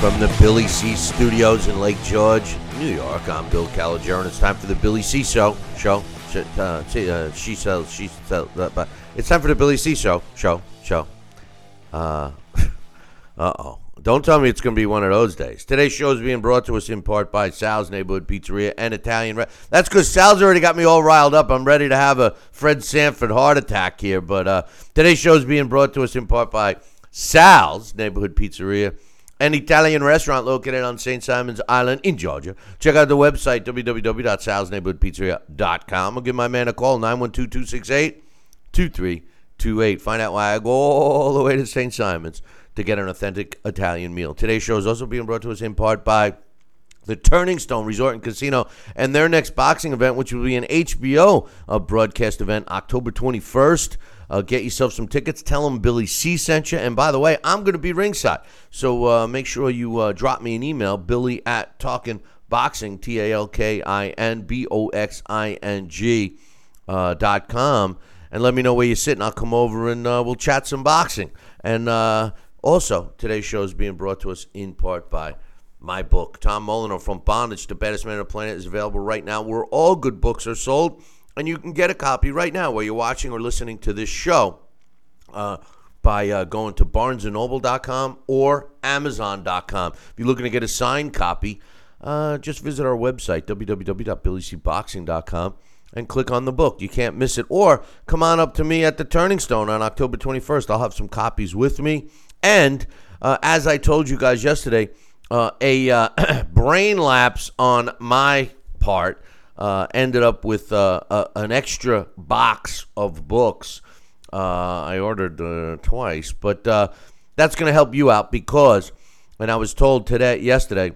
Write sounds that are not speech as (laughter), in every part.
from the Billy C Studios in Lake George, New York. I'm Bill Calogero, and it's time for the Billy C Show. Show. Sh- Uh, uh, she sells. She sells. Uh, but it's time for the Billy C Show. Show. Show. Uh (laughs) oh. Don't tell me it's going to be one of those days. Today's show is being brought to us in part by Sal's Neighborhood Pizzeria and Italian. That's because Sal's already got me all riled up. I'm ready to have a Fred Sanford heart attack here. But uh, today's show is being brought to us in part by Sal's Neighborhood Pizzeria an Italian restaurant located on St. Simon's Island in Georgia. Check out the website, www.salsneighborhoodpizzeria.com. I'll give my man a call, 912 268 2328. Find out why I go all the way to St. Simon's to get an authentic Italian meal. Today's show is also being brought to us in part by the Turning Stone Resort and Casino and their next boxing event, which will be an HBO broadcast event October 21st. Uh, get yourself some tickets. Tell them Billy C sent you. And by the way, I'm going to be ringside. So uh, make sure you uh, drop me an email, billy at talking T A L K I N B O X I N G uh, dot com, and let me know where you're sitting. I'll come over and uh, we'll chat some boxing. And uh, also, today's show is being brought to us in part by my book, Tom Molino from Bondage, The Baddest Man on the Planet, is available right now where all good books are sold. And you can get a copy right now while you're watching or listening to this show uh, by uh, going to barnesandnoble.com or amazon.com. If you're looking to get a signed copy, uh, just visit our website, www.billycboxing.com, and click on the book. You can't miss it. Or come on up to me at the Turning Stone on October 21st. I'll have some copies with me. And uh, as I told you guys yesterday, uh, a uh, (clears throat) brain lapse on my part uh, ended up with uh, a, an extra box of books. Uh, I ordered uh, twice, but uh, that's going to help you out because, and I was told today, yesterday,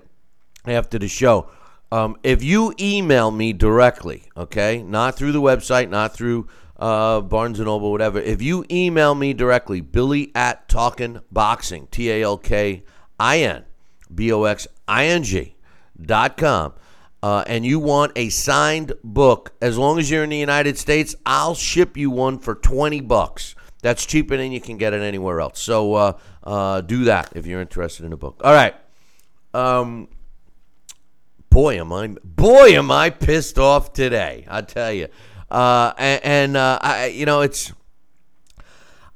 after the show, um, if you email me directly, okay, not through the website, not through uh, Barnes and Noble, whatever. If you email me directly, Billy at Talking Boxing, T A L K I N B O X I N G dot com, uh, and you want a signed book, as long as you're in the United States, I'll ship you one for 20 bucks. That's cheaper than you can get it anywhere else. So uh, uh, do that if you're interested in a book. All right. Um, boy, am I boy am I pissed off today. I tell you. Uh, and, and uh, I, you know, it's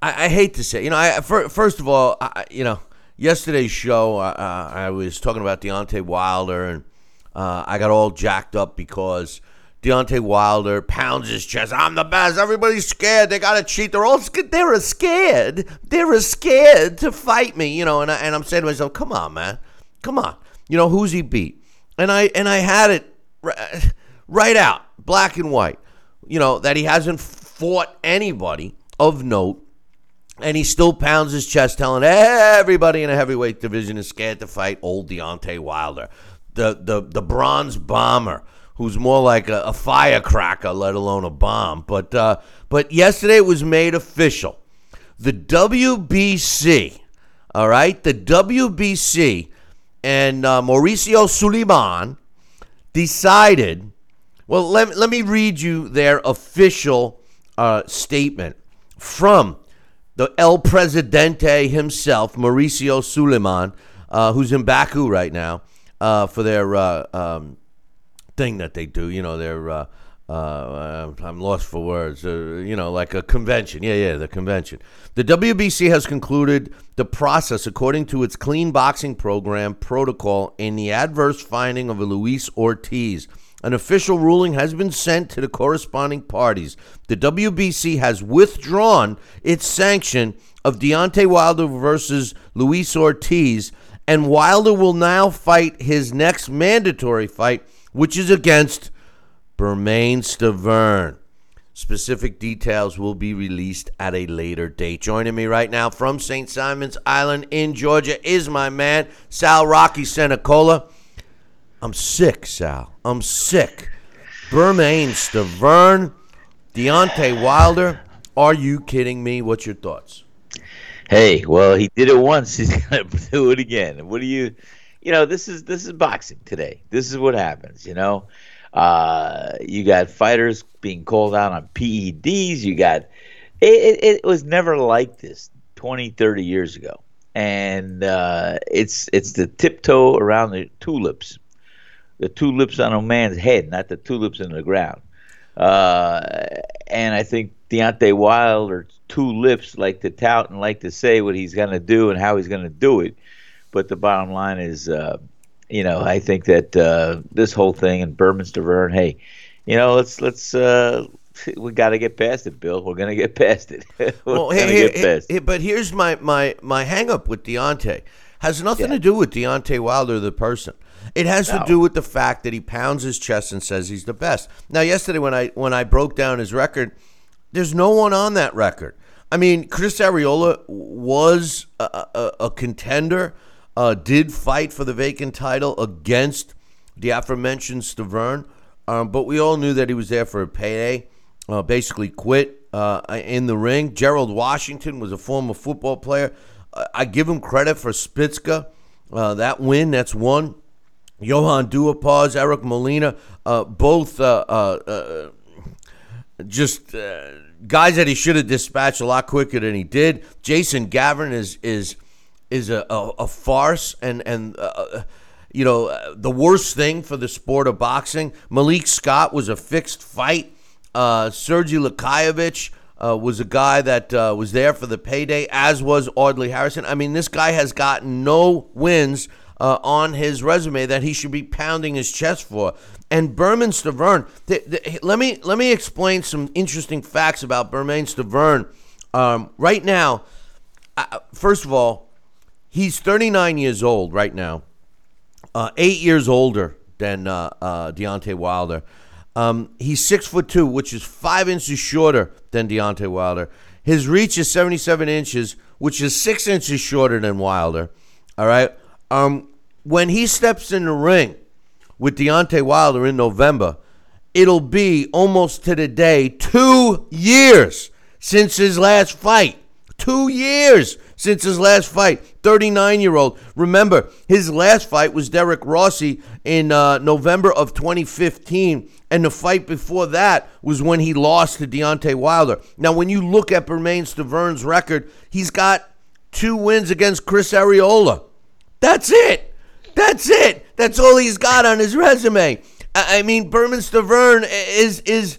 I, I hate to say, you know, I fir- first of all, I, you know, yesterday's show, I was talking about Deontay Wilder, and uh, I got all jacked up because Deontay Wilder pounds his chest. I'm the best. Everybody's scared. They got to cheat. They're all scared. They're scared. They're scared to fight me. You know, and I, and I'm saying to myself, come on, man, come on. You know who's he beat? And I and I had it right, right out, black and white. You know that he hasn't fought anybody of note and he still pounds his chest, telling everybody in a heavyweight division is scared to fight old Deontay Wilder, the the the bronze bomber, who's more like a, a firecracker, let alone a bomb. But uh, but yesterday it was made official. The WBC, all right, the WBC, and uh, Mauricio Sulaiman decided. Well, let, let me read you their official uh, statement from the El Presidente himself, Mauricio Sulaiman, uh, who's in Baku right now uh, for their uh, um, thing that they do, you know, their uh, uh, I'm lost for words. Uh, you know, like a convention. Yeah, yeah, the convention. The WBC has concluded the process according to its clean boxing program protocol in the adverse finding of Luis Ortiz. An official ruling has been sent to the corresponding parties. The WBC has withdrawn its sanction of Deontay Wilder versus Luis Ortiz, and Wilder will now fight his next mandatory fight, which is against Bermane Stiverne. Specific details will be released at a later date. Joining me right now from St. Simon's Island in Georgia is my man, Sal Rocky Senecola. I'm sick, Sal. I'm sick. Bermane Stiverne, Deontay Wilder. Are you kidding me? What's your thoughts? Hey, well, he did it once. He's (laughs) gonna do it again. What do you, you know? This is this is boxing today. This is what happens. You know, uh, you got fighters being called out on PEDs. You got it, it, it was never like this 20, 30 years ago. And uh, it's it's the tiptoe around the tulips, the tulips on a man's head, not the tulips in the ground. Uh, and I think Deontay Wilder, two lips, like to tout and like to say what he's going to do and how he's going to do it. But the bottom line is, uh, you know, I think that uh, this whole thing and Bermane Stiverne, hey, you know, let's let's uh, (laughs) we got to get past it, Bill. We're gonna get past it. (laughs) well, hey, hey, hey, but here's my my my hang up with Deontay. Has nothing yeah. to do with Deontay Wilder, the person. It has no. to do with the fact that he pounds his chest and says he's the best. Now, yesterday when I when I broke down his record, there's no one on that record. I mean, Chris Arreola was a, a, a contender uh, did fight for the vacant title against the aforementioned Stiverne, um, but we all knew that he was there for a payday. Uh, basically, quit uh, in the ring. Gerald Washington was a former football player. I give him credit for Szpilka. Uh, that win, that's one. Johann Duhaupas, Eric Molina, uh, both uh, just guys that he should have dispatched a lot quicker than he did. Jason Gavern is is is a, a, a farce and and uh, uh you know uh, the worst thing for the sport of boxing. Malik Scott was a fixed fight. Uh, Sergey Liakhovich uh, was a guy that was there for the payday, as was Audley Harrison. I mean, this guy has gotten no wins on his resume that he should be pounding his chest for. And Berman th- let me let me explain some interesting facts about Bermane Stiverne. Um, right now, first of all, He's 39 years old right now, uh, eight years older than uh, uh, Deontay Wilder. Um, he's six foot two, which is five inches shorter than Deontay Wilder. His reach is 77 inches, which is six inches shorter than Wilder. All right. Um, when he steps in the ring with Deontay Wilder in November, it'll be almost to the day two years since his last fight. Two years since his last fight. 39 year old. Remember, his last fight was Derric Rossy in uh, November of 2015. And the fight before that was when he lost to Deontay Wilder. Now, when you look at Bermane Stiverne's record, he's got two wins against Chris Arreola. That's it. That's it. That's all he's got on his resume. I mean, Bermane Stiverne is is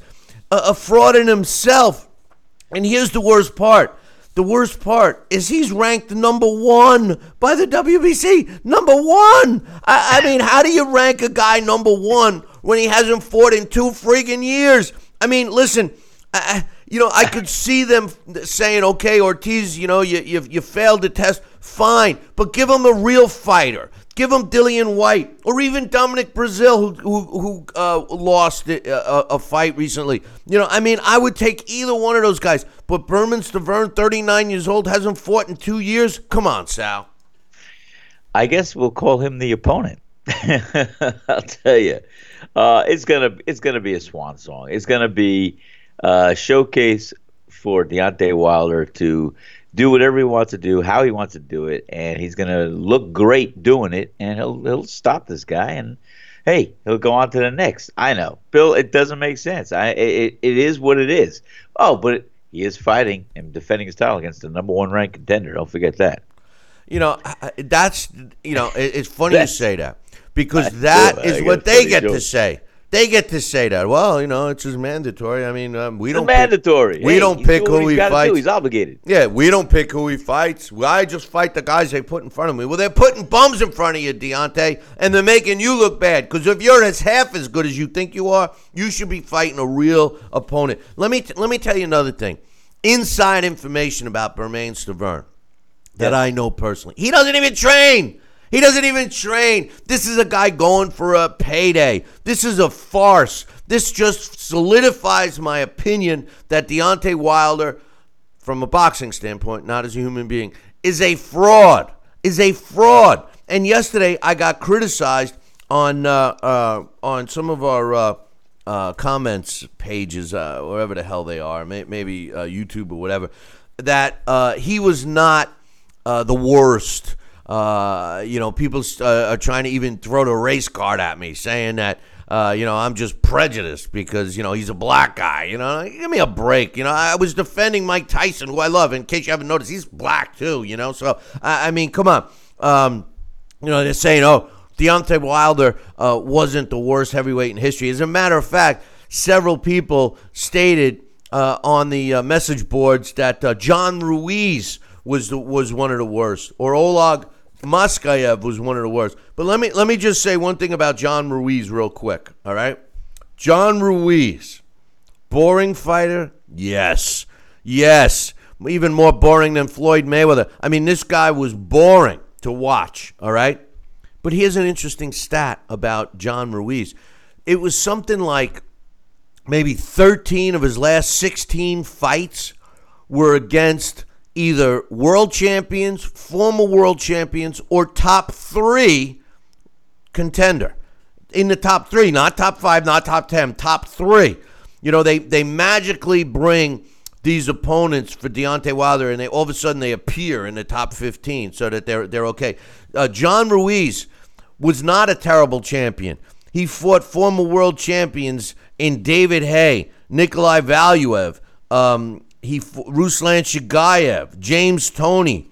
a fraud in himself. And here's the worst part. The worst part is he's ranked number one by the WBC. Number one. I, I mean, how do you rank a guy number one when he hasn't fought in two freaking years? I mean, listen, I, you know, I could see them saying, okay, Ortiz, you know, you, you, you failed the test. Fine. But give him a real fighter. Give him Dillian Whyte or even Dominic Breazeale, who who, who uh, lost a, a, fight recently. You know, I mean, I would take either one of those guys. But Bermane Stiverne, 39 years old, hasn't fought in two years. Come on, Sal. I guess we'll call him the opponent. (laughs) I'll tell you, uh, it's gonna it's gonna be a swan song. It's gonna be a showcase for Deontay Wilder to do whatever he wants to do, how he wants to do it, and he's going to look great doing it, and he'll he'll stop this guy, and hey, he'll go on to the next. I know, Bill. It doesn't make sense. I it, it is what it is. Oh, but he is fighting and defending his title against the number one ranked contender. Don't forget that. You know, that's you know, it's funny you say that because that is what they get to say. They get to say that. Well, you know, it's just mandatory. I mean, um, we It's don't pick- mandatory. we Hey, don't pick who he gotta do. He's obligated. Yeah, we don't pick who he fights. I just fight the guys they put in front of me. Well, they're putting bums in front of you, Deontay, and they're making you look bad. Because if you're as half as good as you think you are, you should be fighting a real opponent. Let me let me tell you another thing. Inside information about Bermane Stavern that I know personally. He doesn't even train. He doesn't even train. This is a guy going for a payday. This is a farce. This just solidifies my opinion that Deontay Wilder, from a boxing standpoint, not as a human being, is a fraud. Is a fraud. And yesterday I got criticized on uh, uh, on some of our uh, uh, comments pages, uh, wherever the hell they are, may- maybe uh, YouTube or whatever, that he was not the worst. Uh, you know, people uh, are trying to even throw the race card at me, saying that uh, you know I'm just prejudiced because you know he's a black guy. You know, give me a break. You know, I was defending Mike Tyson, who I love. In case you haven't noticed, he's black too. You know, so I, I mean, come on. Um, you know, they're saying, oh, Deontay Wilder uh, wasn't the worst heavyweight in history. As a matter of fact, several people stated uh, on the message boards that John Ruiz was the, was one of the worst, or Oleg Maskaev was one of the worst. But let me let me just say one thing about John Ruiz real quick. All right, John Ruiz, boring fighter, yes, yes, even more boring than Floyd Mayweather. I mean, this guy was boring to watch. All right. But here's an interesting stat about John Ruiz. It was something like maybe 13 of his last 16 fights were against either world champions, former world champions, or top three contender. In the top three, not top five, not top 10, top three. You know, they, they magically bring these opponents for Deontay Wilder, and they all of a sudden they appear in the top 15 so that they're, they're okay. Uh, John Ruiz was not a terrible champion. He fought former world champions in David Haye, Nikolai Valuev, um, he Ruslan Chagaev, James Toney,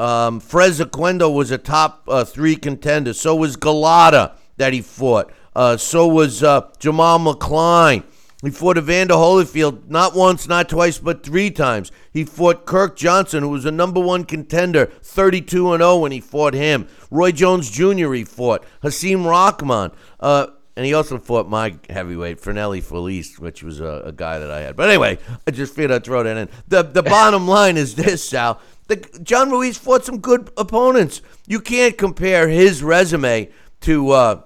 um, Fres Oquendo was a top uh, three contender. So was Golota that he fought. Uh, so was uh, Jameel McCline. He fought Evander Holyfield not once, not twice, but three times. He fought Kirk Johnson, who was a number one contender, 32 and 0 when he fought him. Roy Jones Jr. He fought. Hasim Rahman. Uh, and he also fought my heavyweight, Fernelli Felice, which was a, a, guy that I had. But anyway, I just figured I'd throw that in. The the (laughs) bottom line is this, Sal. The, John Ruiz fought some good opponents. You can't compare his resume to uh,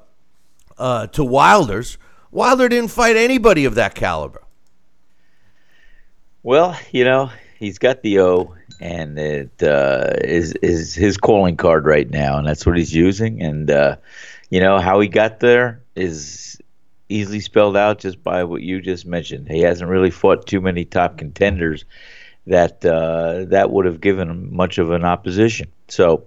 uh, to Wilder's. Wilder didn't fight anybody of that caliber. Well, you know, he's got the O, and it uh, is is his calling card right now, and that's what he's using. And uh, you know how he got there is easily spelled out just by what you just mentioned. He hasn't really fought too many top contenders that uh, that would have given him much of an opposition. So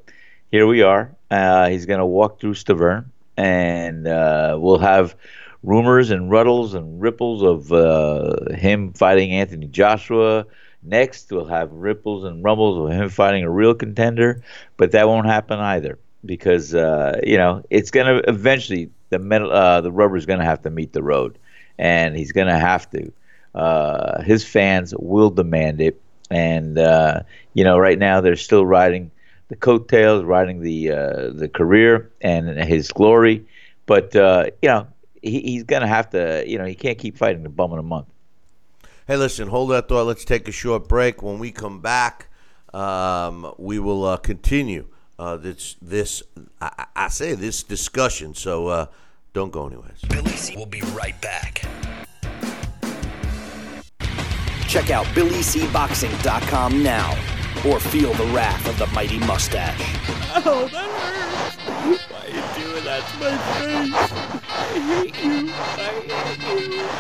here we are. Uh, he's going to walk through Stavern, and uh, we'll have rumors and ruddles and ripples of uh, him fighting Anthony Joshua. Next, we'll have ripples and rumbles of him fighting a real contender, but that won't happen either because uh, you know it's going to eventually the metal uh, the rubber's going to have to meet the road, and he's going to have to. Uh, his fans will demand it, and uh, you know right now they're still riding the coattails, riding the uh, the career and his glory, but uh, you know he, he's going to have to. You know he can't keep fighting the bum in a month. Hey, listen, hold that thought. Let's take a short break. When we come back, um, we will uh, continue uh, this this I, I, say this discussion. So uh, don't go anywhere. Billy C will be right back. Check out BillyCBoxing.com now, or feel the wrath of the mighty mustache. Oh, that hurts! Why are you doing that to my face? I hate you. I hate you.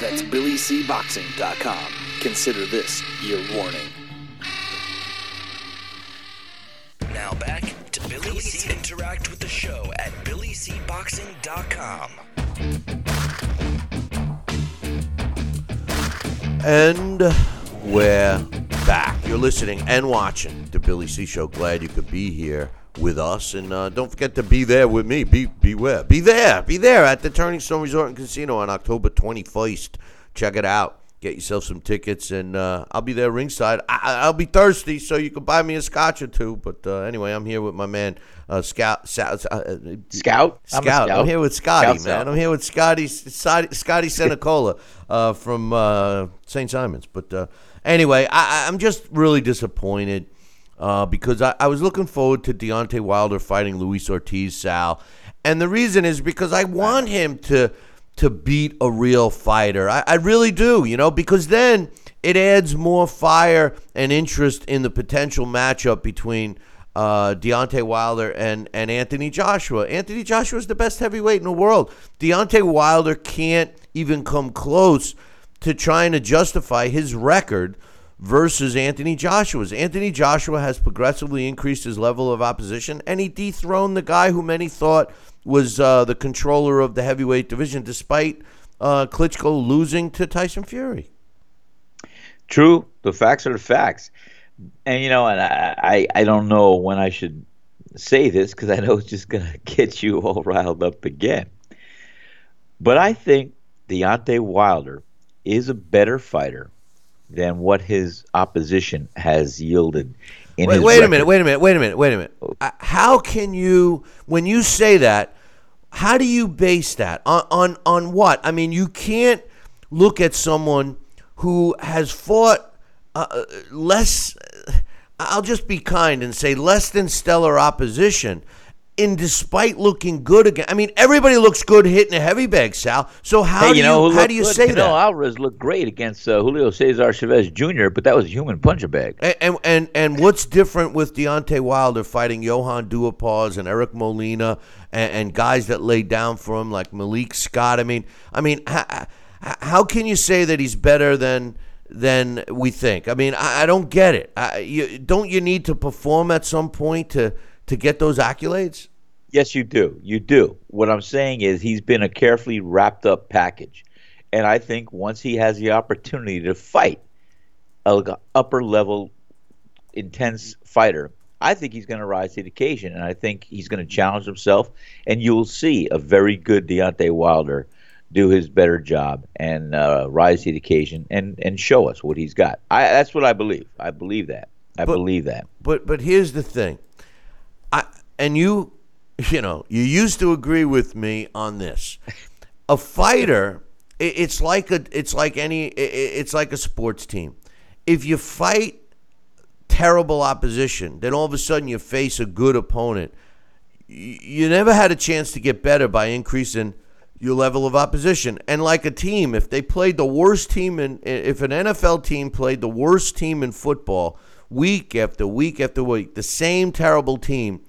That's BillyCBoxing.com. Consider this your warning. Now back to Billy C. Interact with the show at BillyCBoxing.com. And we're back. You're listening and watching the Billy C Show. Glad you could be here with us. And uh, don't forget to be there with me. Be beware. Be there. Be there at the Turning Stone Resort and Casino on October 21st. Check it out. Get yourself some tickets, and uh, I'll be there ringside. I- will be thirsty, so you can buy me a scotch or two. But uh, anyway, I'm here with my man uh, Scout. Scout. Uh, Scout. I'm, scout. I'm here with Scotty, Scout man. I'm here with Scotty. Scotty, Scotty (laughs) Senecola uh, from uh, St. Simons. But uh, anyway, I, I'm just really disappointed uh, because I, I, was looking forward to Deontay Wilder fighting Luis Ortiz, Sal, and the reason is because I want him to to beat a real fighter. I, I really do, you know, because then it adds more fire and interest in the potential matchup between uh, Deontay Wilder and, and Anthony Joshua. Anthony Joshua is the best heavyweight in the world. Deontay Wilder can't even come close to trying to justify his record versus Anthony Joshua's. Anthony Joshua has progressively increased his level of opposition, and he dethroned the guy who many thought was uh, the controller of the heavyweight division, despite uh, Klitschko losing to Tyson Fury. True, the facts are the facts, and you know, and I, I, I don't know when I should say this because I know it's just gonna (laughs) get you all riled up again. But I think Deontay Wilder is a better fighter than what his opposition has yielded. Wait, wait a minute, wait a minute, wait a minute, wait a minute. Uh, how can you, when you say that, how do you base that on on on what? I mean, you can't look at someone who has fought uh, uh less. I'll just be kind and say less than stellar opposition in despite looking good again. I mean, everybody looks good hitting a heavy bag, Sal. So how hey, do you, know, how do you good? say Canelo that? Alvarez looked great against uh, Julio Cesar Chavez Jr., but that was a human puncher bag. And, and and and what's different with Deontay Wilder fighting Johann Duhaupas and Eric Molina and, and, guys that laid down for him like Malik Scott? I mean, I mean, how, how can you say that he's better than? than we think. I mean, I, I don't get it. I, you, don't you need to perform at some point to to get those accolades? Yes, you do. You do. What I'm saying is he's been a carefully wrapped up package. And I think once he has the opportunity to fight a upper level intense fighter, I think he's going to rise to the occasion and I think he's going to challenge himself and you'll see a very good Deontay Wilder do his better job and uh, rise to the occasion and, and show us what he's got. I, that's what I believe. I believe that. I but, believe that. But but here's the thing. And you you know, you used to agree with me on this. A fighter, it's like a, it's like any, it's like a sports team. If you fight terrible opposition, then all of a sudden you face a good opponent. You never had a chance to get better by increasing your level of opposition. And like a team, if they played the worst team in, if an NFL team played the worst team in football week after week after week, the same terrible team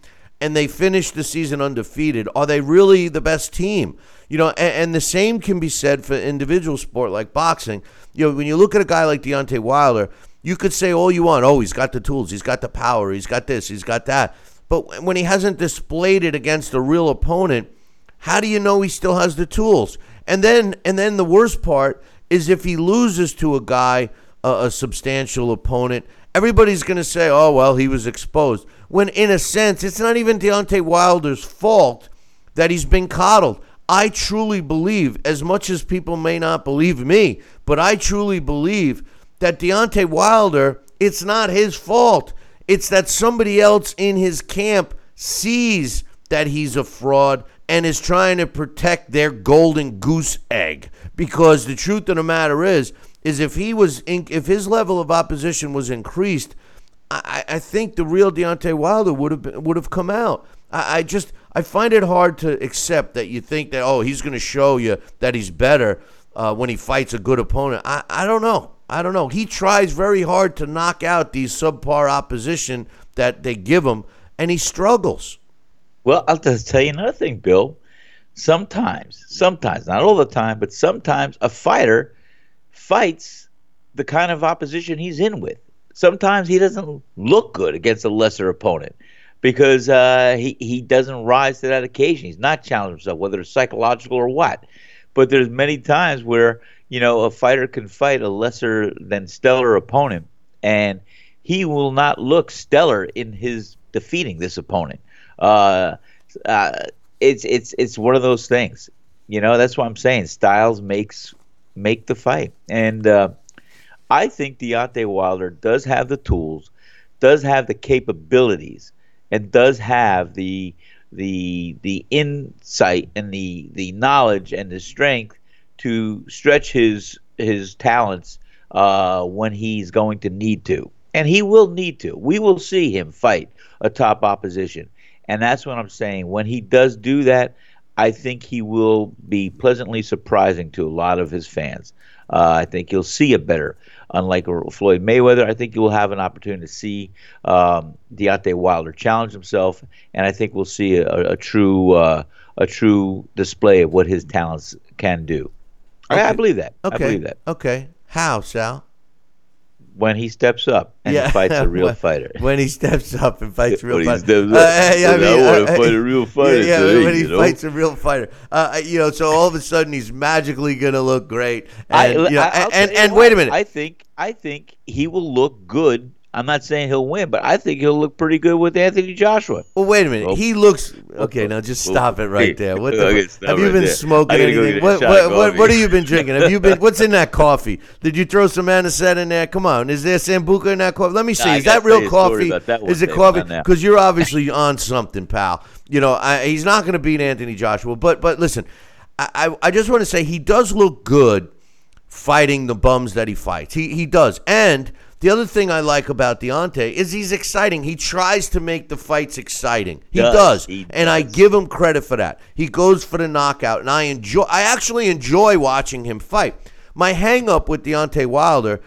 and they finish the season undefeated, are they really the best team? You know, and, and, the same can be said for individual sport like boxing. You know, when you look at a guy like Deontay Wilder, you could say all you want. Oh, he's got the tools, he's got the power, he's got this, he's got that. But when he hasn't displayed it against a real opponent, how do you know he still has the tools? And then, and then the worst part is if he loses to a guy, a substantial opponent, everybody's going to say, "Oh well, he was exposed." when in a sense, it's not even Deontay Wilder's fault that he's been coddled. I truly believe, as much as people may not believe me, but I truly believe that Deontay Wilder, it's not his fault. It's that somebody else in his camp sees that he's a fraud and is trying to protect their golden goose egg. Because the truth of the matter is, is if he was, in, if his level of opposition was increased, I, I think the real Deontay Wilder would have been, would have come out. I, I just I find it hard to accept that you think that oh he's going to show you that he's better uh, when he fights a good opponent. I, I don't know. I don't know. He tries very hard to knock out these subpar opposition that they give him, and he struggles. Well, I'll just tell you another thing, Bill. Sometimes, sometimes, not all the time, but sometimes a fighter fights the kind of opposition he's in with sometimes he doesn't look good against a lesser opponent because uh, he he doesn't rise to that occasion. He's not challenging himself, whether it's psychological or what. But there's many times where you know a fighter can fight a lesser than stellar opponent, and he will not look stellar in his defeating this opponent. Uh, uh, it's it's it's one of those things. You know, that's what I'm saying. Styles makes make the fight, and uh, I think Deontay Wilder does have the tools, does have the capabilities, and does have the the the insight and the the knowledge and the strength to stretch his his talents uh, when he's going to need to, and he will need to. We will see him fight a top opposition, and that's what I'm saying. When he does do that, I think he will be pleasantly surprising to a lot of his fans. Uh, I think you'll see a better, unlike Floyd Mayweather. I think you will have an opportunity to see um, Deontay Wilder challenge himself, and I think we'll see a, a true uh, a true display of what his talents can do. I, I believe that. Okay. I believe that Okay. How, Sal? When he steps up and he fights a real (laughs) When- fighter. When he steps up and fights a real When he fighter. steps up. Uh, hey, I mean, wanna uh, fight a (laughs) real fighter Yeah, yeah today, when he you know? fights a real fighter. Uh, you know, so all of a sudden he's magically going to look great. And, you know, I- and, and, and wait a minute. I think I think he will look good. I'm not saying he'll win, but I think he'll look pretty good with Anthony Joshua. well, wait a minute. Oh. he looks oh. okay. Now just Oh. stop it right there. What (laughs) the, have you right been there. smoking I gotta go anything? What, what, what, what have you been drinking? Have you been? What's in that coffee? Did you throw some anisette in there? Come on, is there sambuca in that coffee? Let me see. Is that real tell you a story coffee? that Is it coffee? Come on now. Because you're obviously (laughs) on something, pal. You know, I, he's not going to beat Anthony Joshua. But but listen, I I, I just want to say he does look good fighting the bums that he fights. He he does. And the other thing I like about Deontay is he's exciting. He tries to make the fights exciting. He Does. does. He and I give him credit for that. He goes for the knockout and I enjoy I actually enjoy watching him fight. My hang up with Deontay Wilder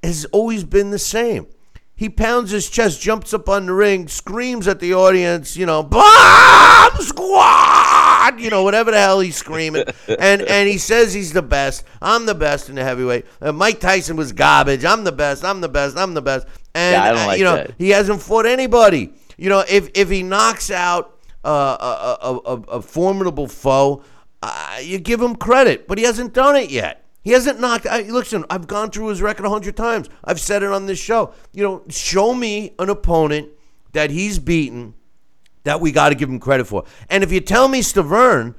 has always been the same. He pounds his chest, jumps up on the ring, screams at the audience, you know, bomb squad, you know, whatever the hell he's screaming, and and he says he's the best. I'm the best in the heavyweight. Uh, Mike Tyson was garbage. I'm the best. I'm the best. I'm the best. And Yeah, uh, like you know, that. he hasn't fought anybody. You know, if if he knocks out uh, a, a, a, a formidable foe, uh, you give him credit, but he hasn't done it yet. He hasn't knocked. I, listen, I've gone through his record a hundred times. I've said it on this show. You know, show me an opponent that he's beaten that we got to give him credit for. And if you tell me Stavern,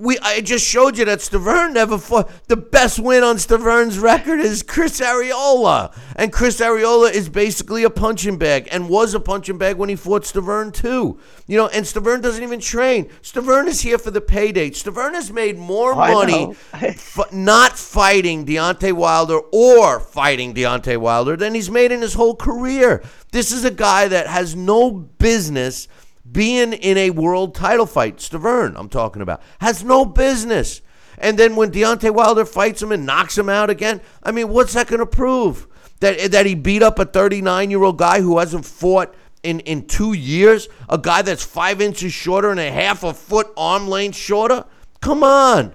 we I just showed you that Stavern never fought. The best win on Stavern's record is Chris Arreola, and Chris Arreola is basically a punching bag and was a punching bag when he fought Stavern too. You know, and Stavern doesn't even train. Stavern is here for the payday. Stavern has made more I money (laughs) f- not fighting Deontay Wilder or fighting Deontay Wilder than he's made in his whole career. This is a guy that has no business being in a world title fight. Stavern, I'm talking about, has no business. And then when Deontay Wilder fights him and knocks him out again, I mean, what's that going to prove? That that he beat up a 39 year old guy who hasn't fought in in two years, a guy that's five inches shorter and a half a foot arm length shorter. Come on,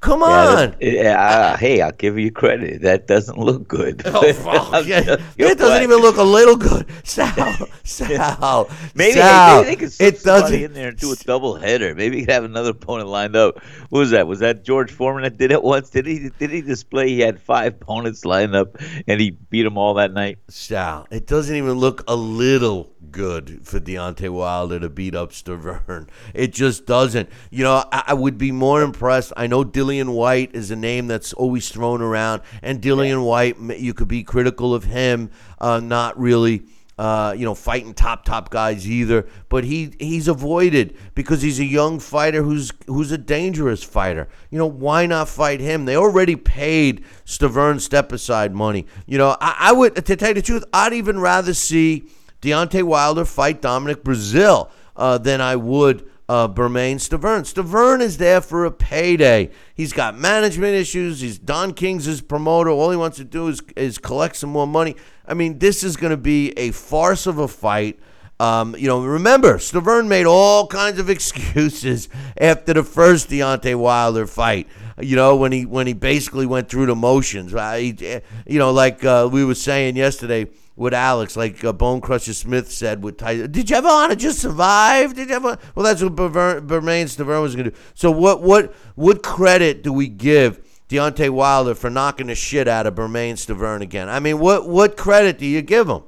come on. yeah, I- hey, I'll give you credit. That doesn't look good. (laughs) Oh, (laughs) fuck. Yeah, it doesn't what. even look a little good. (laughs) Sal, Sal, Maybe, Sal, maybe they could it doesn't. in there and do a double header. Maybe he could have another opponent lined up. What was that? Was that George Foreman that did it once? Did he? Did he display he had five opponents lined up and he beat them all that night? Sal, it doesn't even look a little good for Deontay Wilder to beat up Stavern. It just doesn't. You know, I, I would be more impressed. I know Dillian Whyte is a name that's always thrown around, and Dillian Whyte, you could be critical of him, uh, not really. Uh, you know, fighting top top guys either, but he he's avoided because he's a young fighter who's who's a dangerous fighter. You know, why not fight him? They already paid Stavern step aside money. You know, I, I would to tell you the truth, I'd even rather see Deontay Wilder fight Dominic Breazeale uh, than I would uh, Bermane Stavern. Stavern is there for a payday. He's got management issues. He's Don King's his promoter. All he wants to do is is collect some more money. I mean, this is going to be a farce of a fight. Um, you know, remember, Stavern made all kinds of (laughs) excuses after the first Deontay Wilder fight. You know, when he when he basically went through the motions. Right? He, you know, like uh, we were saying yesterday with Alex, like uh, Bone Crusher Smith said with Tyson. Did you ever want to just survive? Did you ever? Well, that's what Berver- Bermane Stavern was going to do. So, what what what credit do we give? Deontay Wilder for knocking the shit out of Bermane Stavern again. I mean, what what credit do you give him?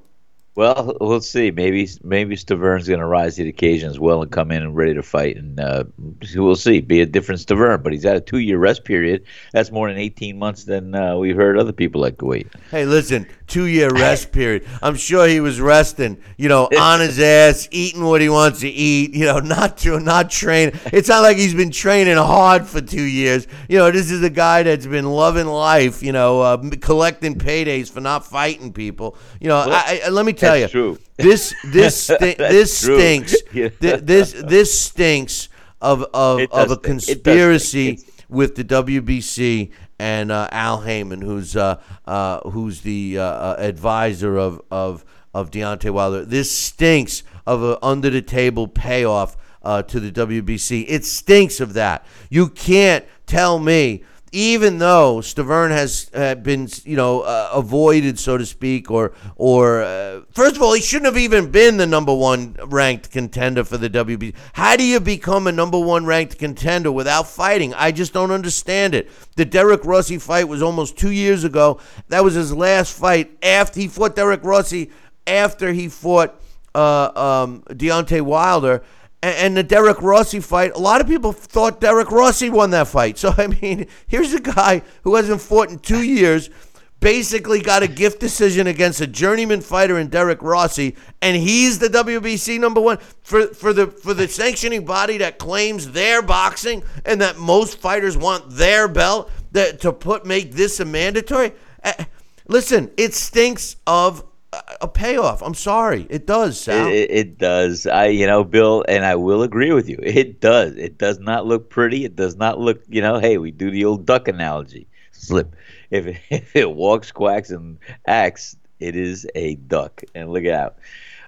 Well, we'll see. Maybe maybe Staverne's going to rise to the occasion as well and come in and ready to fight. And uh, we'll see. Be a different Staverne, but he's had a two-year rest period. That's more than 18 months than uh, we've heard other people like wait. Hey, listen, two year rest period. I'm sure he was resting, you know, (laughs) on his ass, eating what he wants to eat, you know, (laughs) not to not train. It's not like he's been training hard for two years. You know, this is a guy that's been loving life, you know, uh, collecting paydays for not fighting people. You know, I, I, let me tell you, true. this this (laughs) sti- this stinks. Yeah. Th- this this stinks of of, It of a stink. It does stink. conspiracy with the WBC and uh, Al Haymon, who's uh, uh, who's the uh, uh, advisor of of of Deontay Wilder. This stinks of a under the table payoff uh, to the WBC. It stinks of that. You can't tell me. Even though Staverne has uh, been, you know, uh, avoided, so to speak, or, or uh, first of all, he shouldn't have even been the number one ranked contender for the WBC. How do you become a number one ranked contender without fighting? I just don't understand it. The Derric Rossy fight was almost two years ago. That was his last fight after he fought Derric Rossy. After he fought uh, um, Deontay Wilder. And the Derric Rossy fight, a lot of people thought Derric Rossy won that fight. So, (laughs) I mean, here's a guy who hasn't fought in two years, basically got a gift decision against a journeyman fighter in Derric Rossy, and he's the WBC number one for, for the for the sanctioning body that claims their boxing and that most fighters want their belt that to put make this a mandatory. Listen, it stinks of a- payoff. I'm sorry, it does, Sal. It, it, it does. I, you know, Bill, and I will agree with you. It does. It does not look pretty. It does not look, you know. Hey, we do the old duck analogy. Slip. If it, (laughs) if it walks, quacks, and acts, it is a duck. And look out.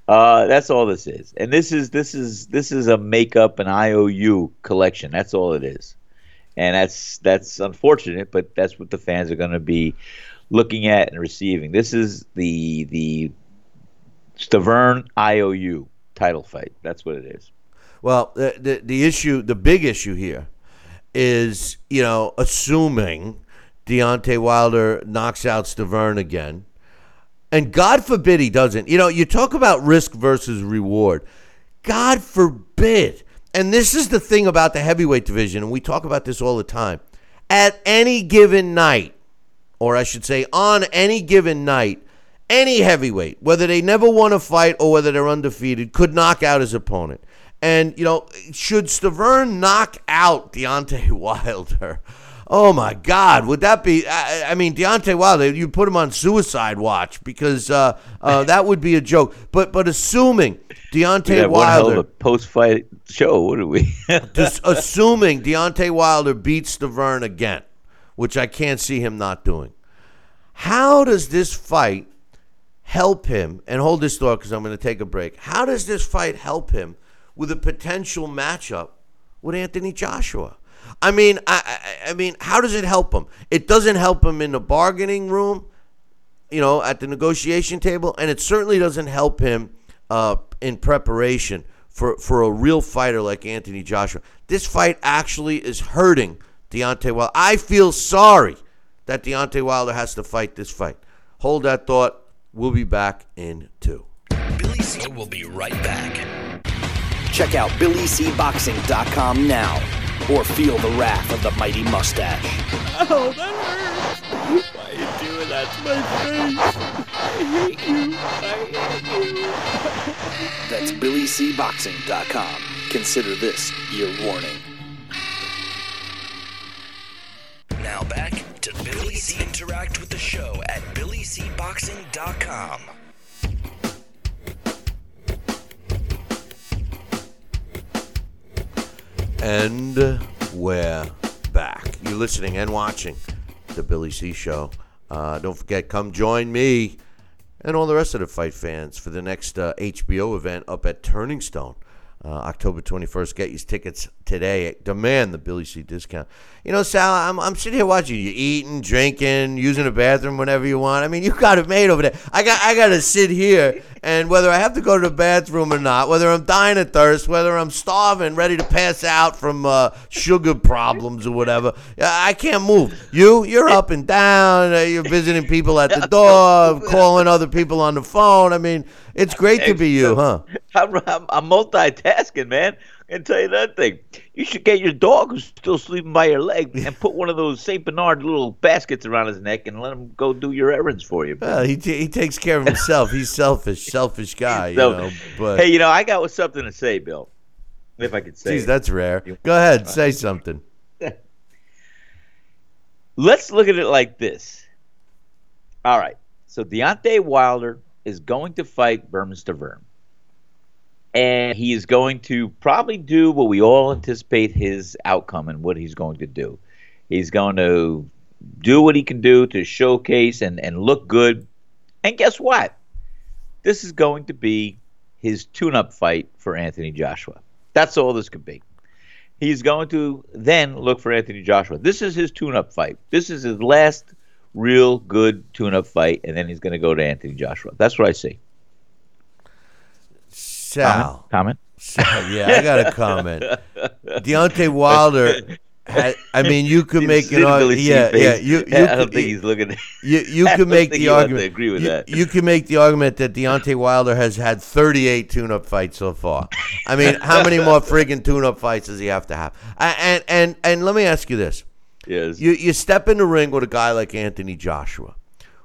Uh, that's all this is. And this is this is this is a makeup and IOU collection. That's all it is. And that's that's unfortunate, but that's what the fans are going to be looking at and receiving. This is the the Staverne IOU title fight. That's what it is. Well, the, the the issue, the big issue here, is you know assuming Deontay Wilder knocks out Staverne again, and God forbid he doesn't. You know, you talk about risk versus reward. God forbid. And this is the thing about the heavyweight division, and we talk about this all the time. At any given night, or I should say, on any given night, any heavyweight, whether they never won a fight or whether they're undefeated, could knock out his opponent. And, you know, should Staverne knock out Deontay (laughs) Wilder? Oh my God, would that be? I, I mean, Deontay Wilder, you put him on suicide watch because uh, uh, (laughs) that would be a joke. But but assuming Deontay had one hell of Wilder, a post fight show, wouldn't we? (laughs) just assuming Deontay Wilder beats Staverne again, which I can't see him not doing. How does this fight help him? And hold this thought because I'm going to take a break. How does this fight help him with a potential matchup with Anthony Joshua? I mean, I, I, I mean, how does it help him? It doesn't help him in the bargaining room, you know, at the negotiation table, and it certainly doesn't help him uh, in preparation for, for a real fighter like Anthony Joshua. This fight actually is hurting Deontay Wilder. I feel sorry that Deontay Wilder has to fight this fight. Hold that thought. We'll be back in two. Billy C will be right back. Check out BillyCBoxing.com now or feel the wrath of the mighty mustache. Oh, that hurts. Why are you doing that to my face? I hate you. I hate you. That's BillyCBoxing.com. Consider this your warning. Now back to Billy C. Interact with the show at BillyCBoxing.com. And we're back. You're listening and watching the Billy C Show. Uh, don't forget, come join me and all the rest of the fight fans for the next uh, HBO event up at Turning Stone, uh, October 21st. Get your tickets today. Demand the Billy C discount. You know, Sal, I'm, I'm sitting here watching you eating, drinking, using the bathroom whenever you want. I mean, you got it made over there. I got I got to sit here, and whether I have to go to the bathroom or not, whether I'm dying of thirst, whether I'm starving, ready to pass out from uh, sugar problems or whatever, I can't move. You, you're up and down. Uh, you're visiting people at the door, calling other people on the phone. I mean, it's great to be you, huh? (laughs) I'm, I'm, I'm multitasking, man. I can tell you that thing. You should get your dog who's still sleeping by your leg and put one of those Saint Bernard little baskets around his neck and let him go do your errands for you. Well, he, t- he takes care of himself. He's selfish, (laughs) selfish guy, you So, know. But hey, you know, I got something to say, Bill. If I could say, geez, it. that's rare. Go ahead, say something. (laughs) let's look at it like this. All right. So Deontay Wilder is going to fight Bermane Stiverne. And he is going to probably do what we all anticipate his outcome and what he's going to do. He's going to do what he can do to showcase and, and look good. And guess what? This is going to be his tune up fight for Anthony Joshua. That's all this could be. He's going to then look for Anthony Joshua. This is his tune up fight. This is his last real good tune up fight, and then he's going to go to Anthony Joshua. That's what I see. Sal. Comment? Sal, yeah, I got a comment. (laughs) Deontay Wilder. I mean, you could make an argument. Yeah, face? yeah. You, you, I don't could- think he's looking. (laughs) You you (laughs) could make the you'll have to argument. agree with you, that. you can make the argument that Deontay Wilder has had 38 tune-up fights so far. I mean, how many more friggin' tune-up fights does he have to have? And and and let me ask you this: Yes. you you step in the ring with a guy like Anthony Joshua,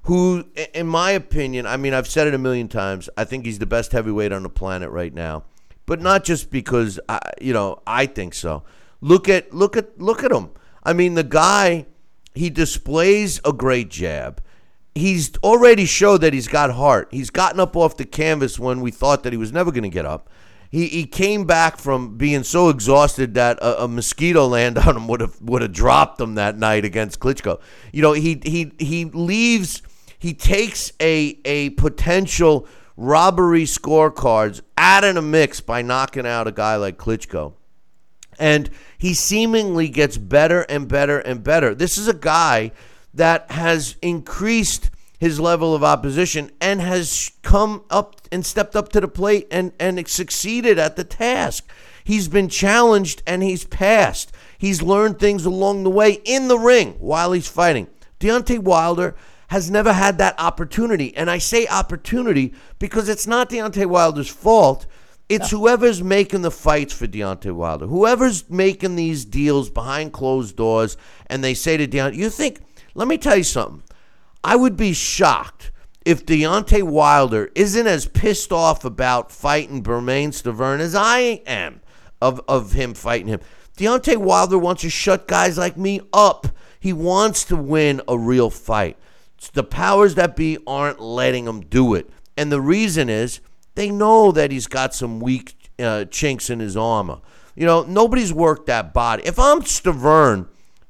who, in my opinion, I mean, I've said it a million times. I think he's the best heavyweight on the planet right now, but not just because I, you know I think so. Look at look at look at him. I mean, the guy he displays a great jab. He's already showed that he's got heart. He's gotten up off the canvas when we thought that he was never going to get up. He, he came back from being so exhausted that a, a mosquito land on him would have would have dropped him that night against Klitschko. You know, he he he leaves. He takes a a potential robbery scorecards out of the mix by knocking out a guy like Klitschko and he seemingly gets better and better and better. This is a guy that has increased his level of opposition and has come up and stepped up to the plate and, and succeeded at the task. He's been challenged and he's passed. He's learned things along the way in the ring while he's fighting. Deontay Wilder has never had that opportunity. And I say opportunity because it's not Deontay Wilder's fault. It's whoever's making the fights for Deontay Wilder, whoever's making these deals behind closed doors, and they say to Deontay, "You think? Let me tell you something. I would be shocked if Deontay Wilder isn't as pissed off about fighting Bermane Stiverne as I am of of him fighting him. Deontay Wilder wants to shut guys like me up. He wants to win a real fight. The powers that be aren't letting him do it, and the reason is." they know that he's got some weak uh, chinks in his armor. You know, nobody's worked that body. If I'm Stiverne,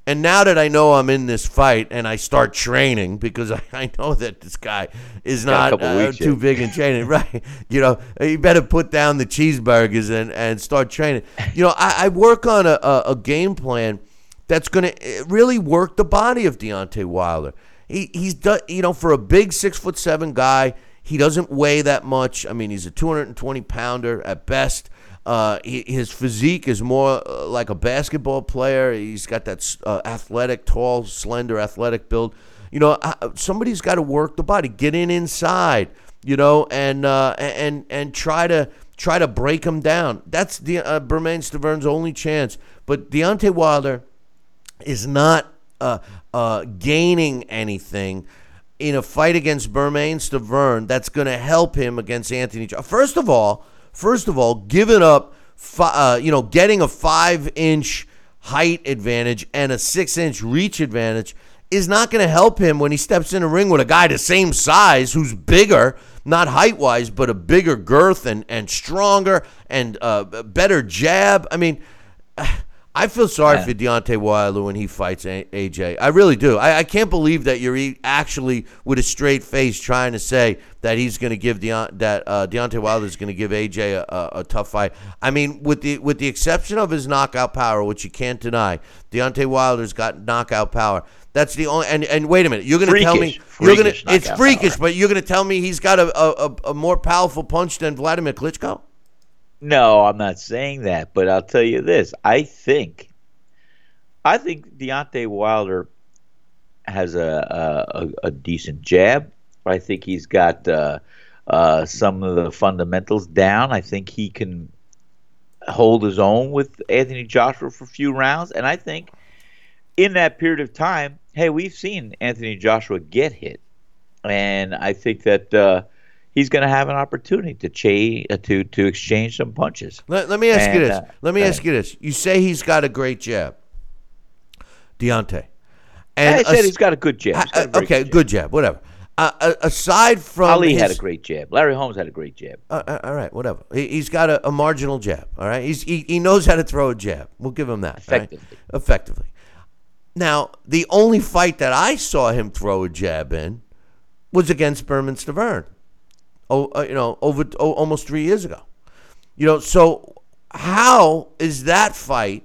and now that I know I'm in this fight and I start training because I, I know that this guy is not uh, too yet. big in training, (laughs) right? You know, you better put down the cheeseburgers and, and start training. You know, I, I work on a, a, a game plan that's going to really work the body of Deontay Wilder. He, he's done, you know, for a big six foot seven guy, he doesn't weigh that much. I mean, he's a 220 pounder at best. Uh, he, his physique is more uh, like a basketball player. He's got that uh, athletic, tall, slender, athletic build. You know, somebody's got to work the body, get in inside. You know, and uh, and and try to try to break him down. That's the uh, Bermane Stiverne's only chance. But Deontay Wilder is not uh, uh, gaining anything in a fight against Bermane Stiverne that's going to help him against Anthony. First of all, first of all, giving up, uh, you know, getting a five-inch height advantage and a six-inch reach advantage is not going to help him when he steps in a ring with a guy the same size who's bigger, not height-wise, but a bigger girth and and stronger and uh, better jab. I mean. I feel sorry Yeah. for Deontay Wilder when he fights AJ. I really do. I, I can't believe that you're actually with a straight face trying to say that he's going to give Deont- that uh, Deontay Wilder is going to give AJ a, a, a tough fight. I mean, with the with the exception of his knockout power, which you can't deny, Deontay Wilder's got knockout power. That's the only. And, and wait a minute, you're going to tell me you're going to it's freakish, power. but you're going to tell me he's got a, a, a more powerful punch than Vladimir Klitschko? No, I'm not saying that, but I'll tell you this. I think, I think Deontay Wilder has a a, a, decent jab. I think he's got uh, uh, some of the fundamentals down. I think he can hold his own with Anthony Joshua for a few rounds, and I think in that period of time, hey, we've seen Anthony Joshua get hit, and I think that. Uh, He's going to have an opportunity to cha- uh, to to exchange some punches. Let, let me ask you this. uh, let me ask you this. You say he's got a great jab, Deontay. And I said as- he's got a good jab. A okay, jab. good jab, whatever. Uh, uh, aside from Ali his, had a great jab. Larry Holmes had a great jab. Uh, all right, whatever. He, he's got a, a marginal jab. All right, he's he, he knows how to throw a jab. We'll give him that. right? Effectively. Effectively. Now, the only fight that I saw him throw a jab in was against Bermane Stiverne. Oh, you know, over almost three years ago. You know, so how is that fight?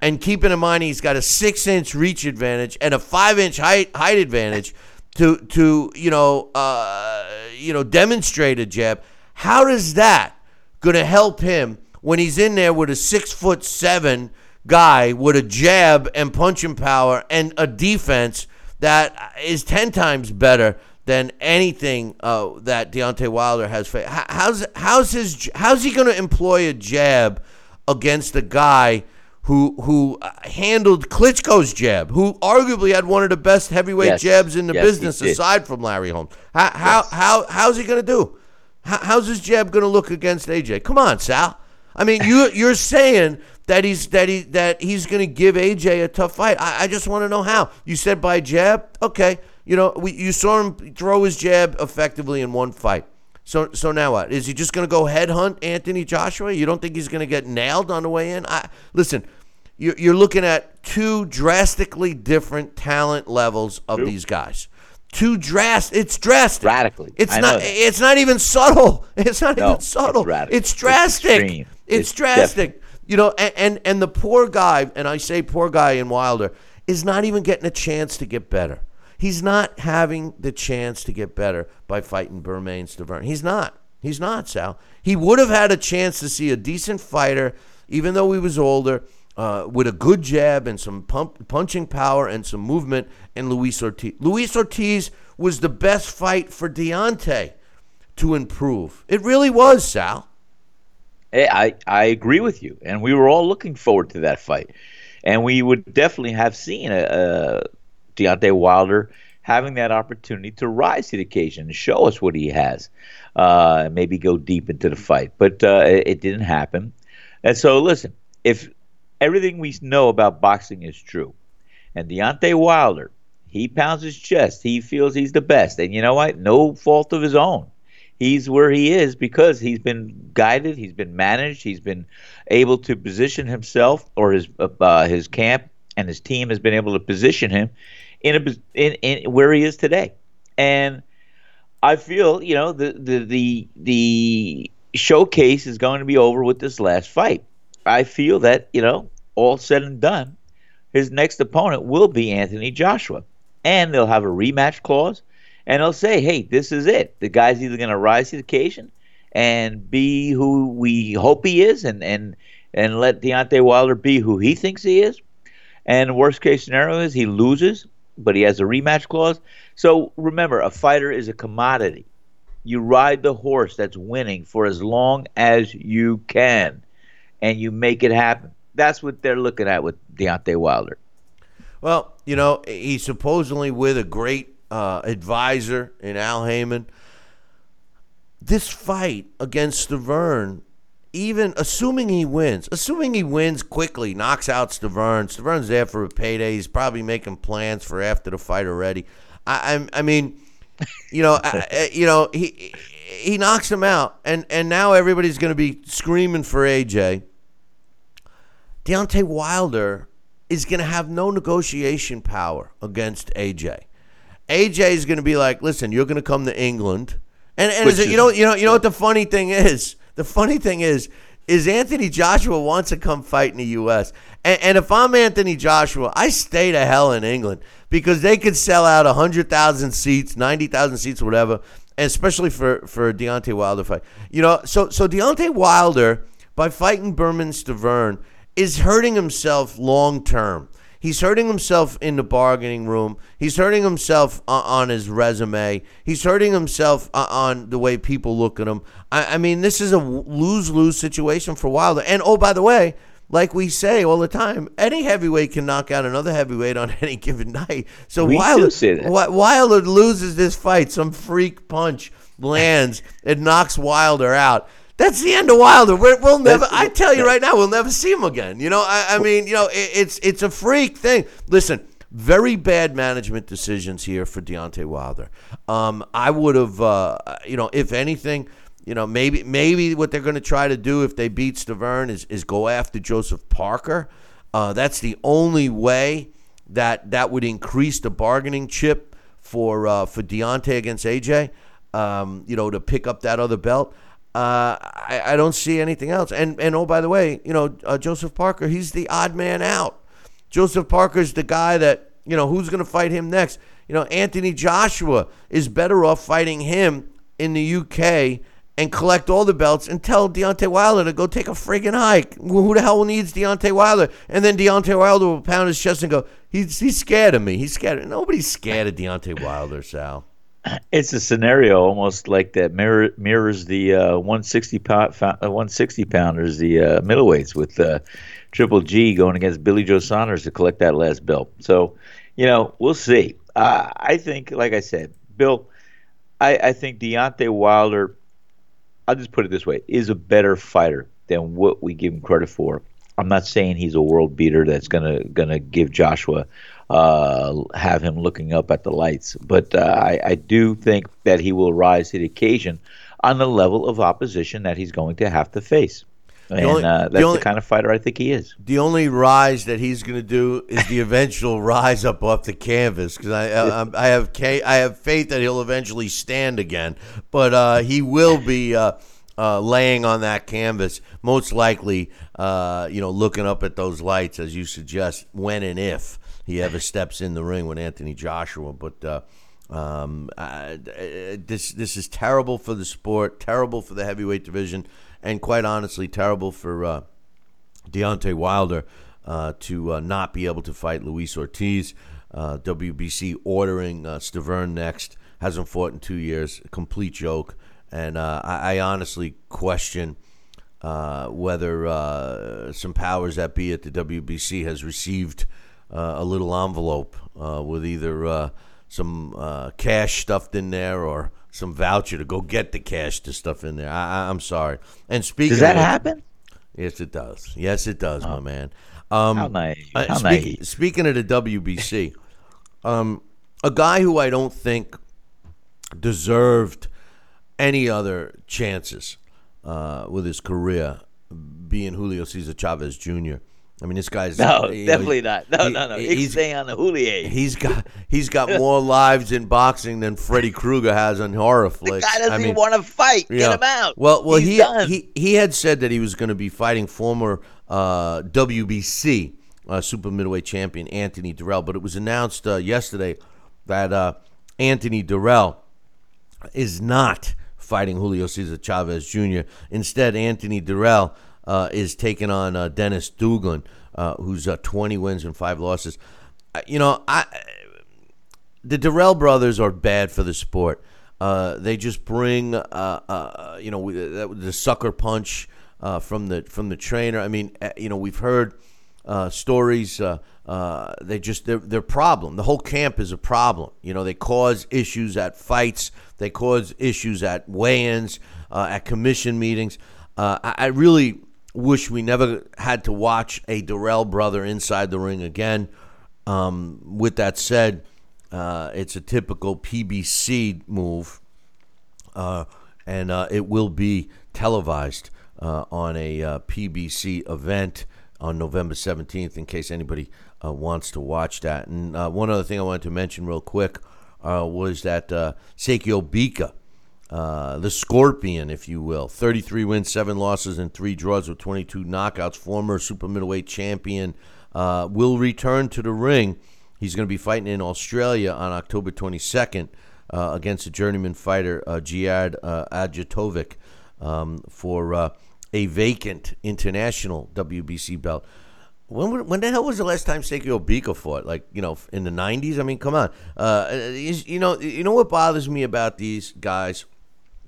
And keeping in mind he's got a six-inch reach advantage and a five-inch height height advantage to to you know uh, you know demonstrate a jab. How does that going to help him when he's in there with a six foot seven guy with a jab and punching power and a defense that is ten times better than anything uh, that Deontay Wilder has. faced. How's how's his how's he going to employ a jab against a guy? Who who uh, handled Klitschko's jab? Who arguably had one of the best heavyweight Yes. jabs in the Yes, business, aside from Larry Holmes. How how how how's he going to do? How, how's his jab going to look against AJ? Come on, Sal. I mean, you (laughs) you're saying that he's that he that he's going to give AJ a tough fight. I, I just want to know how. You said by jab. Okay, you know we, you saw him throw his jab effectively in one fight. So so now what? Is he just going to go headhunt Anthony Joshua? You don't think he's going to get nailed on the way in? I listen. You're, you're looking at two drastically different talent levels of these guys. Two drast. It's drastic. Radically. It's I not. It's not even subtle. (laughs) It's not No, even subtle. It's It's drastic. It's, It's drastic. You know, and, and and the poor guy, and I say poor guy in Wilder, is not even getting a chance to get better. He's not having the chance to get better by fighting Bermane Stiverne. He's not. He's not, Sal. He would have had a chance to see a decent fighter, even though he was older, uh, with a good jab and some pump, punching power and some movement, and Luis Ortiz. Luis Ortiz was the best fight for Deontay to improve. It really was, Sal. I, I agree with you, and we were all looking forward to that fight, and we would definitely have seen a, a Deontay Wilder having that opportunity to rise to the occasion and show us what he has, uh, maybe go deep into the fight. But uh, it, it didn't happen, and so listen, if everything we know about boxing is true, and Deontay Wilder, he pounds his chest, he feels he's the best, and you know what? No fault of his own he's where he is because he's been guided, he's been managed, he's been able to position himself or his uh, his camp and his team has been able to position him in a in, in where he is today. And I feel, you know, the the the the showcase is going to be over with this last fight. I feel that, you know, all said and done, his next opponent will be Anthony Joshua. And they'll have a rematch clause and they'll say, "Hey, this is it. The guy's either going to rise to the occasion and be who we hope he is, and and and let Deontay Wilder be who he thinks he is. And worst case scenario is he loses, but he has a rematch clause. So remember, a fighter is a commodity. You ride the horse that's winning for as long as you can, and you make it happen. That's what they're looking at with Deontay Wilder. Well, you know, he's supposedly with a great uh, advisor in Al Haymon. This fight against Stiverne, even assuming he wins, assuming he wins quickly, knocks out Stiverne. Stiverne's there for a payday. He's probably making plans for after the fight already. I, I, I mean, you know, I, you know, he he knocks him out, and and now everybody's going to be screaming for AJ. Deontay Wilder is going to have no negotiation power against AJ. AJ is going to be like, "Listen, you're going to come to England." And and is it, you know you know you know what the funny thing is? The funny thing is is Anthony Joshua wants to come fight in the U.S. And, and if I'm Anthony Joshua, I stay to hell in England because they could sell out hundred thousand seats, ninety thousand seats, whatever, and especially for for Deontay Wilder fight. You know, so so Deontay Wilder by fighting Bermane Stiverne is hurting himself long term. He's hurting himself in the bargaining room. He's hurting himself on, on his resume. He's hurting himself on, on the way people look at him. I, I mean, this is a lose lose situation for Wilder. And oh, by the way, like we say all the time, any heavyweight can knock out another heavyweight on (laughs) any given night. So We Wilder, say that. Wilder loses this fight, some freak punch lands, it knocks Wilder out. That's the end of Wilder. We're, we'll never. I tell you right now, we'll never see him again. You know, I, I mean, you know, it, it's it's a freak thing. Listen, very bad management decisions here for Deontay Wilder. Um, I would have, uh, you know, if anything, you know, maybe maybe what they're going to try to do if they beat Stiverne is is go after Joseph Parker. Uh, that's the only way that that would increase the bargaining chip for uh, for Deontay against AJ. Um, you know, to pick up that other belt. Uh, I, I don't see anything else. And and oh, by the way, you know, uh, Joseph Parker, he's the odd man out. Joseph Parker's the guy that you know who's going to fight him next. You know, Anthony Joshua is better off fighting him in the UK and collect all the belts and tell Deontay Wilder to go take a friggin' hike. Who the hell needs Deontay Wilder? And then Deontay Wilder will pound his chest and go, he's he's scared of me. He's scared. Nobody's scared of Deontay Wilder, Sal. It's a scenario almost like that mirror, mirrors the uh, 160 pound, uh, 160 pounders, the uh, middleweights with uh, Triple G going against Billy Joe Saunders to collect that last belt. So, you know, we'll see. Uh, I think, like I said, Bill, I, I think Deontay Wilder. I'll just put it this way: is a better fighter than what we give him credit for. I'm not saying he's a world beater that's gonna gonna give Joshua uh, have him looking up at the lights, but uh, I, I do think that he will rise to the occasion on the level of opposition that he's going to have to face. And only- uh, the that's only- the kind of fighter I think he is. The only rise that he's going to do is the eventual rise up off the canvas because I, I I have I have faith that he'll eventually stand again, but uh, he will be uh, uh, laying on that canvas most likely. Uh, you know, looking up at those lights as you suggest when and if he ever steps in the ring with Anthony Joshua, but. Uh, um, uh, this this is terrible for the sport, terrible for the heavyweight division, and quite honestly, terrible for uh, Deontay Wilder uh, to uh, not be able to fight Luis Ortiz. Uh, WBC ordering uh, Stiverne next. Hasn't fought in two years. Complete joke. And I, I honestly question whether some powers that be at the WBC has received a little envelope uh, with either uh, some uh, cash stuffed in there or some voucher to go get the cash to stuff in there. I, I, I'm sorry. And speaking Does that of, happen? Yes, it does. Yes, it does, my man. Um, How naive. uh, How speak- naive. Speaking of the WBC, um, a guy who I don't think deserved any other chances uh, with his career, being Julio Cesar Chavez Jr. I mean, this guy's No, know, definitely not. No, he- no, no. he- He's staying on the Houllier. He's got he's got (laughs) more lives in boxing than Freddy Krueger has on horror the flicks. guy doesn't I mean, even want to fight. yeah. Get him out. Well, well, He's he, done. he he had said that he was going to be fighting former uh, WBC uh, super middleweight champion Anthony Dirrell, but it was announced uh, yesterday that uh, Anthony Dirrell is not fighting Julio Cesar Chavez Jr. Instead, Anthony Dirrell uh, is taking on uh, Dennis Douglin, uh, who's uh, 20 wins and five losses. Uh, you know, I the Durrell brothers are bad for the sport. They just bring, you know, the sucker punch from the from the trainer. I mean, you know, we've heard stories. They just they're, they're problem. The whole camp is a problem. You know, they cause issues at fights. They cause issues at weigh-ins, uh, at commission meetings. Uh, I, I really wish we never had to watch a Dirrell brother inside the ring again. Um, with that said, uh, it's a typical PBC move, uh, and uh, it will be televised uh, on a uh, PBC event. on November 17th, in case anybody uh, wants to watch that. And one other thing I wanted to mention real quick was that uh, Sekio Bika, uh, the Scorpion, if you will, 33 wins, seven losses, and three draws with 22 knockouts, former super middleweight champion, uh, will return to the ring. He's going to be fighting in Australia on October 22nd uh, against a journeyman fighter, uh, Geard uh, Ajetovic, um, for uh, a vacant international WBC belt. When, when the hell was the last time Sakio Bika fought? Like you know, in the '90s. I mean, come on. You know, you know what bothers me about these guys?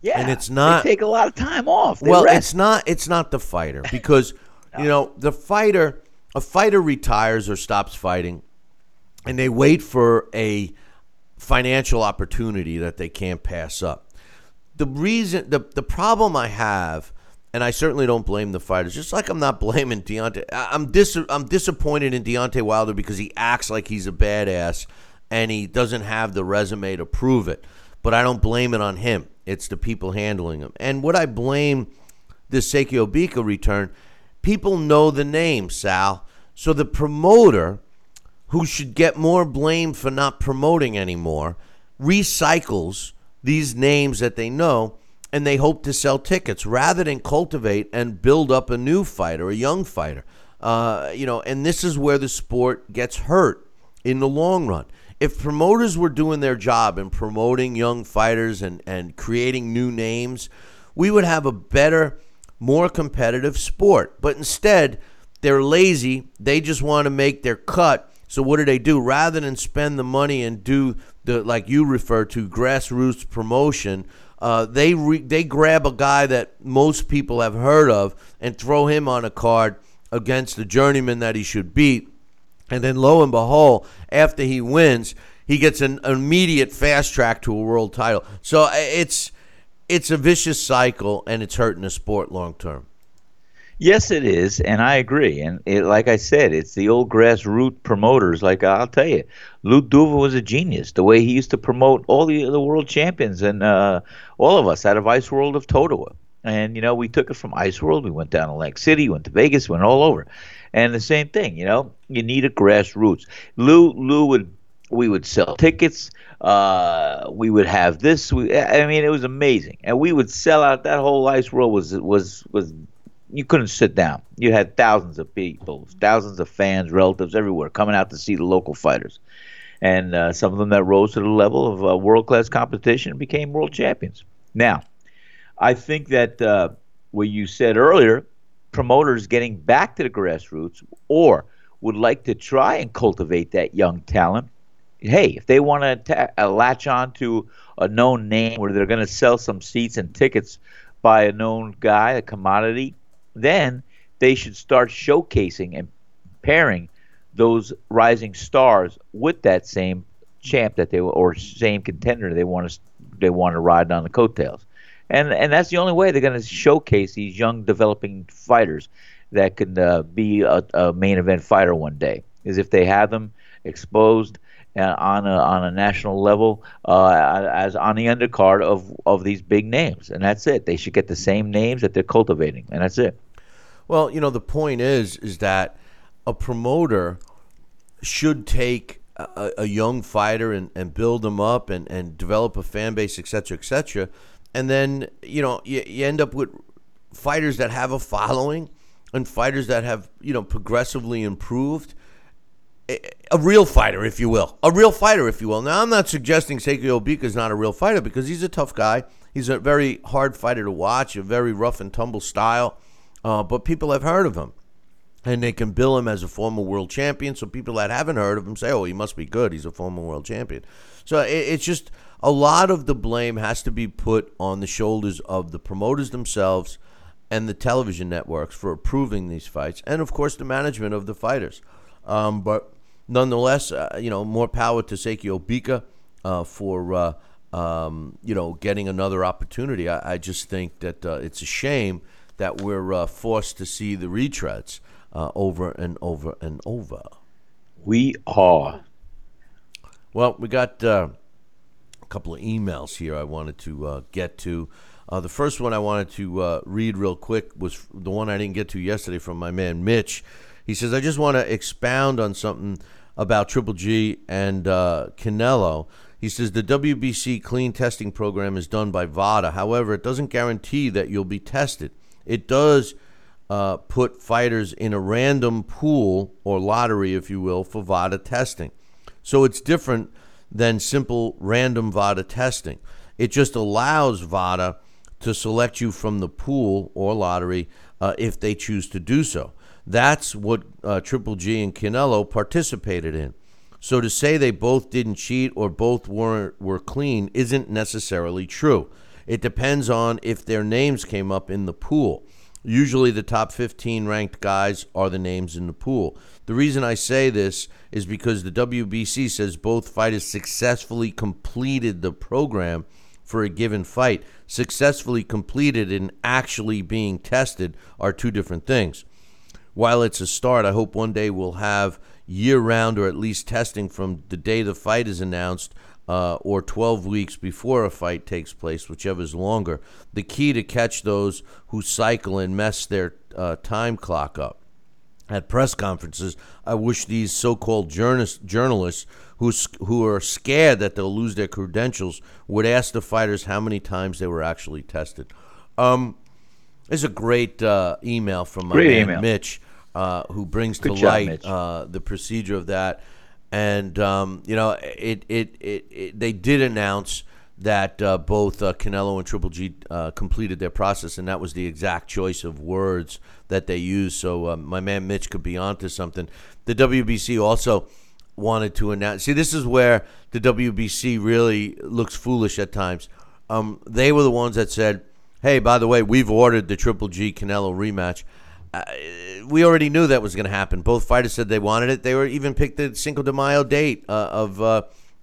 Yeah, And it's not- They take a lot of time off. They well, rest. it's not. It's not the fighter (laughs) because you know the fighter. A fighter retires or stops fighting, and they wait for a financial opportunity that they can't pass up. The reason, the the problem I have, and I certainly don't blame the fighters. Just like I'm not (laughs) blaming Deontay. I'm dis I'm disappointed in Deontay Wilder because he acts like he's a badass and he doesn't have the resume to prove it. But I don't blame it on him. It's the people handling them. And what I blame this Sakio Bika return, people know the name, Sal. So the promoter who should get more blame for not promoting anymore, recycles these names that they know and they hope to sell tickets rather than cultivate and build up a new fighter, a young fighter. Uh, you know, and this is where the sport gets hurt in the long run. If promoters were doing their job and promoting young fighters and, and creating new names, we would have a better, more competitive sport. But instead, they're lazy. They just want to make their cut. So what do they do? Rather than spend the money and do the like you refer to grassroots promotion, uh, they re- they grab a guy that most people have heard of and throw him on a card against the journeyman that he should beat. And then lo and behold, after he wins, he gets an immediate fast track to a world title. So uh, it's it's a vicious cycle and it's hurting the sport long term. Yes, it is, and I agree. And it, like I said, it's the old grassroots promoters. Like I'll tell you, Lou Duva was a genius. The way he used to promote all the the world champions and uh, all of us out of Ice World of Totowa. And you know, we took it from Ice World. We went down to Lake City, went to Vegas, went all over. And the same thing, you know, you need a grassroots. Lou Lou would we would sell tickets. Uh, we would have this. We, I mean, it was amazing, and we would sell out. That whole ice world was was was. You couldn't sit down. You had thousands of people, thousands of fans, relatives everywhere coming out to see the local fighters, and uh, some of them that rose to the level of uh, world class competition and became world champions. Now, I think that uh, what you said earlier, promoters getting back to the grassroots or would like to try and cultivate that young talent. Hey, if they want to ta- uh, latch on to a known name where they're going to sell some seats and tickets by a known guy, a commodity, then they should start showcasing and pairing those rising stars with that same champ that they or same contender they want to they want to ride on the coattails and and that's the only way they're going to showcase these young developing fighters that can uh, be a, a main event fighter one day is if they have them exposed uh, on a on a national level uh, as on the undercard of of these big names and that's it they should get the same names that they're cultivating and that's it Well, you know, the point is, is that a promoter should take a, a young fighter and, and build them up and, and develop a fan base, et cetera, et cetera. And then, you know, you, you end up with fighters that have a following and fighters that have, you know, progressively improved. A, real fighter, if you will. A real fighter, if you will. Now, I'm not suggesting Sakio Bika is not a real fighter because he's a tough guy. He's a very hard fighter to watch, a very rough and tumble style. Uh, but people have heard of him and they can bill him as a former world champion. So people that haven't heard of him say, "Oh, he must be good. He's a former world champion." So it, it's just a lot of the blame has to be put on the shoulders of the promoters themselves and the television networks for approving these fights, and of course the management of the fighters. Um, but nonetheless, uh, you know, more power to Sakio Bika uh, for uh, um, you know getting another opportunity. I, I just think that uh, it's a shame that we're uh, forced to see the retreads uh, over and over and over. we are Well, we got uh, couple of emails here I wanted to uh, get to. Uh, the first one I wanted to uh, read real quick was the one I didn't get to yesterday from my man Mitch. He says, I just want to expound on something about Triple G and uh, Canelo. He says the WBC clean testing program is done by VADA. However, it doesn't guarantee that you'll be tested. It does uh, put fighters in a random pool or lottery, if you will, for VADA testing. So it's different than simple random VADA testing. It just allows VADA to select you from the pool or lottery uh, if they choose to do so. That's what uh, Triple G and Canelo participated in. So to say they both didn't cheat or both weren't were clean isn't necessarily true. It depends on if their names came up in the pool. Usually the top 15 ranked guys are the names in the pool. The reason I say this is because the WBC says both fighters successfully completed the program for a given fight. Successfully completed and actually being tested are two different things. While it's a start, I hope one day we'll have year round or at least testing from the day the fight is announced uh, or 12 weeks before a fight takes place, whichever is longer. The key to catch those who cycle and mess their uh, time clock up. At press conferences, I wish these so-called journalists, journalists who who are scared that they'll lose their credentials would ask the fighters how many times they were actually tested. Um, there's a great uh, email from my Great man email. Mitch, uh, who brings Good to job, light uh, the procedure of that. And um, you know, it, it, it, it they did announce that uh, both uh, Canelo and Triple G uh, completed their process, and that was the exact choice of words that they used. So uh, my man Mitch could be onto something. The WBC also wanted to announce. See, this is where the WBC really looks foolish at times. Um, they were the ones that said, "Hey, by the way, we've ordered the Triple G Canelo rematch." Uh, we already knew that was going to happen. Both fighters said they wanted it. They were even picked the Cinco de Mayo date uh, of,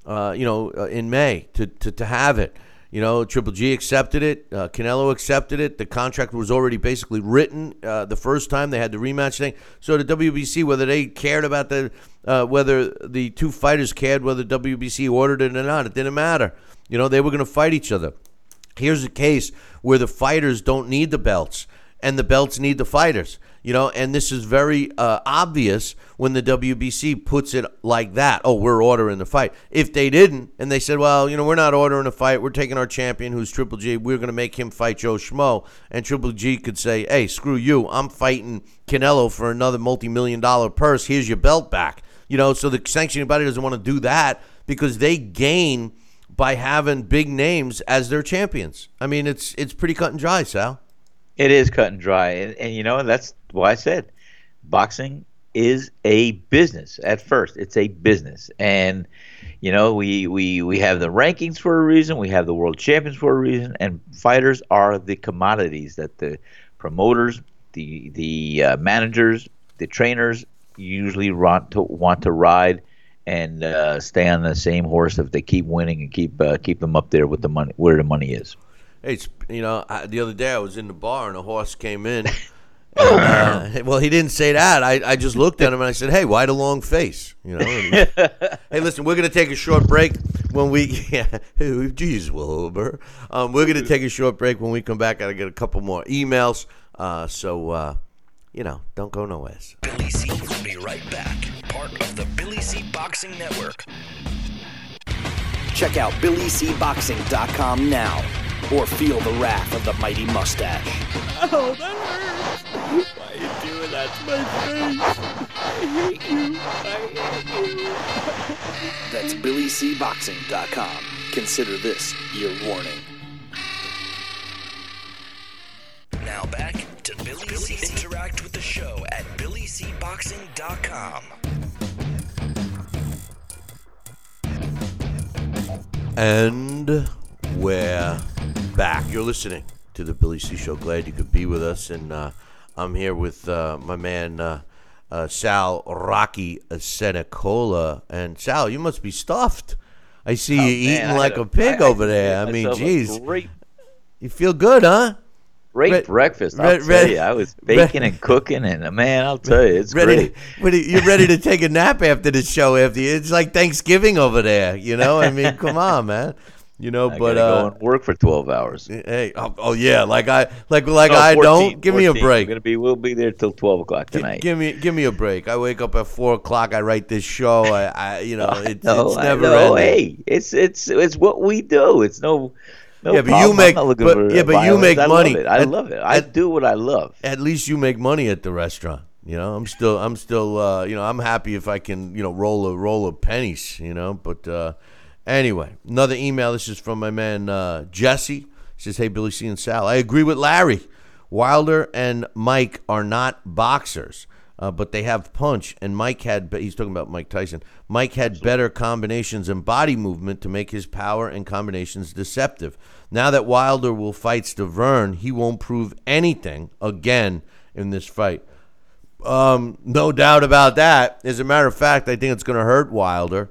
uh, you know, uh, in May to, to, to have it. You know, Triple G accepted it. Uh, Canelo accepted it. The contract was already basically written uh, the first time they had the rematch thing. So the WBC, whether they cared about the, uh, whether the two fighters cared whether WBC ordered it or not, it didn't matter. You know, they were going to fight each other. Here's a case where the fighters don't need the belts and the belts need the fighters. You know, and this is very uh, obvious when the WBC puts it like that. Oh, we're ordering the fight. If they didn't, and they said, well, you know, we're not ordering a fight. We're taking our champion, who's Triple G. We're going to make him fight Joe Schmo. And Triple G could say, hey, screw you. I'm fighting Canelo for another multi million dollar purse. Here's your belt back. You know, so the sanctioning body doesn't want to do that because they gain by having big names as their champions. I mean, it's it's pretty cut and dry, Sal. It is cut and dry, and, and you know that's why I said boxing is a business. At first, it's a business, and you know we we we have the rankings for a reason. We have the world champions for a reason, and fighters are the commodities that the promoters, the the uh, managers, the trainers usually want to want to ride and uh, stay on the same horse if they keep winning and keep uh, keep them up there with the money where the money is. Hey, it's, you know, I, the other day I was in the bar and a horse came in. (laughs) And, uh, well, he didn't say that. I, I just looked at him and I said, "Hey, why the long face?" You know. and- (laughs) hey, listen, we're gonna take a short break when we. (laughs) Yeah, (laughs) geez, Wilbur. Um, we're gonna take a short break when we come back. I gotta get a couple more emails. Uh, so, uh, you know, don't go nowhere. Billy C will be right back. Part of the Billy C Boxing Network. Check out BillyCBoxing.com now or feel the wrath of the mighty mustache. Oh, that hurts. Why are you doing that to my face? I hate you. I hate you. That's BillyCBoxing.com. Consider this your warning. Now back to Billy, C. Interact with the show at BillyCBoxing.com. And we're back. You're listening to the Billy C Show. Glad you could be with us. And uh, I'm here with uh, my man uh, uh, Sal Rocky Senecola. And Sal, you must be stuffed. I see you Oh, Man, eating like a- a pig I- over there. I made mean, geez, Great, you feel good, huh? great Re- breakfast. I'll re- tell you, I was baking and cooking, and uh, man, I'll tell you, it's Ready, great. you're ready to take a nap after the show. After you, it's like Thanksgiving over there, you know. I mean, come on, man. You know, I but uh, go and work for 12 hours. hey, oh, oh yeah, like I like like No, I don't. Give me a break. We're gonna be. We'll be there till 12 o'clock tonight. Give me, give me a break. I wake up at four o'clock. I write this show. I, I you (laughs) know, it's, no, it's never know. ending. Hey, it's it's it's what we do. It's no. no Yeah, but you problem. Make- but- yeah, but you make I money. Love it. I At- love it. I at- do what I love. At least you make money at the restaurant. You know, I'm still, I'm still, uh, you know, I'm happy if I can, you know, roll a roll of pennies. You know, but uh, anyway, another email. This is from my man uh, Jesse. He says, "Hey, Billy C and Sal, I agree with Larry. Wilder and Mike are not boxers." Uh, but they have punch, and Mike had, he's talking about Mike Tyson. Mike had better combinations and body movement to make his power and combinations deceptive. Now that Wilder will fight Stiverne, he won't prove anything again in this fight. Um, no doubt about that. As a matter of fact, I think it's going to hurt Wilder.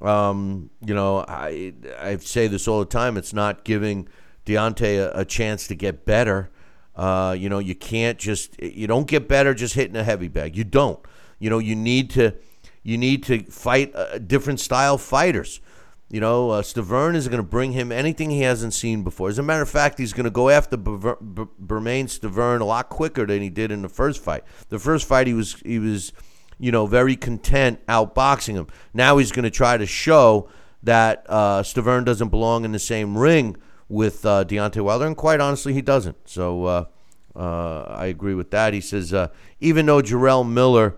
Um, you know, I I say this all the time. It's not giving Deontay a, a chance to get better. Uh, you know, you can't just you don't get better just hitting a heavy bag. You don't. You know, you need to you need to fight uh, different style fighters. You know, uh, Stiverne is going to bring him anything he hasn't seen before. As a matter of fact, he's going to go after Ber- Ber- Bermane Stiverne a lot quicker than he did in the first fight. The first fight, he was he was, you know, very content outboxing him. Now he's going to try to show that uh, Stiverne doesn't belong in the same ring with uh, Deontay Wilder, and quite honestly, he doesn't. So uh, uh, I agree with that. He says uh, even though Jarrell Miller,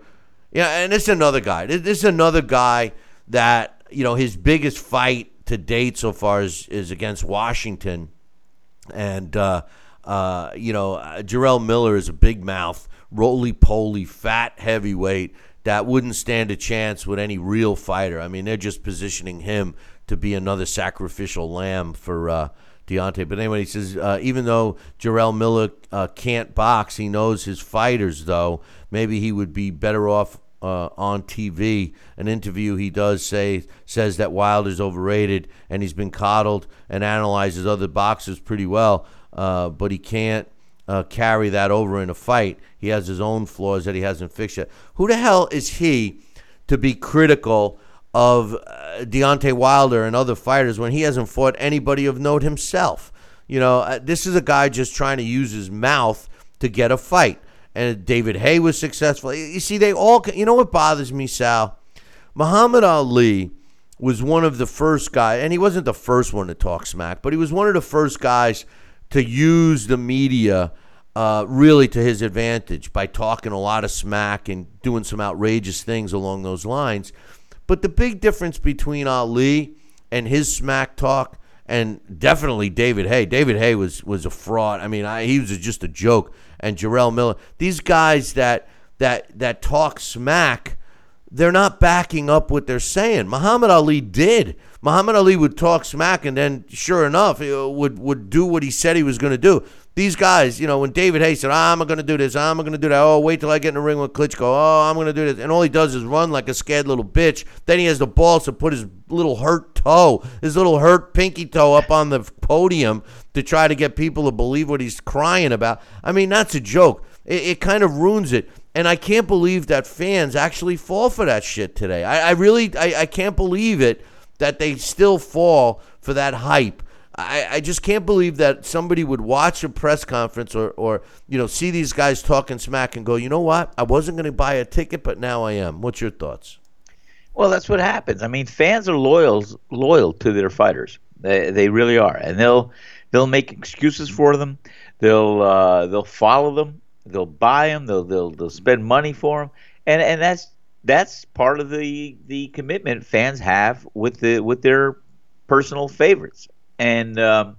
yeah, and is another guy. This is another guy that you know his biggest fight to date so far is is against Washington, and uh, uh, you know Jarrell Miller is a big mouth, roly poly, fat heavyweight that wouldn't stand a chance with any real fighter. I mean, they're just positioning him to be another sacrificial lamb for. Uh, Deontay. But anyway, he says uh, even though Jarrell Miller uh, can't box, he knows his fighters. Though maybe he would be better off uh, on TV. An interview he does say says that Wilder's overrated and he's been coddled and analyzes other boxers pretty well, uh, but he can't uh, carry that over in a fight. He has his own flaws that he hasn't fixed yet. Who the hell is he to be critical? Of uh, Deontay Wilder and other fighters when he hasn't fought anybody of note himself. You know, uh, this is a guy just trying to use his mouth to get a fight. And David Haye was successful. You see, they all, you know what bothers me, Sal? Muhammad Ali was one of the first guys, and he wasn't the first one to talk smack, but he was one of the first guys to use the media uh, really to his advantage by talking a lot of smack and doing some outrageous things along those lines. But the big difference between Ali and his smack talk, and definitely David Haye. David Haye was was a fraud. I mean, I, he was just a joke. And Jarrell Miller. These guys that that that talk smack, they're not backing up what they're saying. Muhammad Ali did. Muhammad Ali would talk smack, and then sure enough, he uh, would would do what he said he was going to do. These guys, you know, when David Haye said, "I'm going to do this, I'm going to do that," oh, wait till I get in the ring with Klitschko. Oh, I'm going to do this, and all he does is run like a scared little bitch. Then he has the balls to put his little hurt toe, his little hurt pinky toe, up on the podium to try to get people to believe what he's crying about. I mean, that's a joke. It, it kind of ruins it. And I can't believe that fans actually fall for that shit today. I, I really, I, I can't believe it that they still fall for that hype. I, I just can't believe that somebody would watch a press conference or, or you know see these guys talking smack and go, you know what? I wasn't going to buy a ticket, but now I am. What's your thoughts? Well, that's what happens. I mean, fans are loyal loyal to their fighters. They, they really are, and they'll they'll make excuses for them. They'll uh, they'll follow them. They'll buy them. They'll they'll they'll spend money for them, and and that's that's part of the the commitment fans have with the with their personal favorites. And um,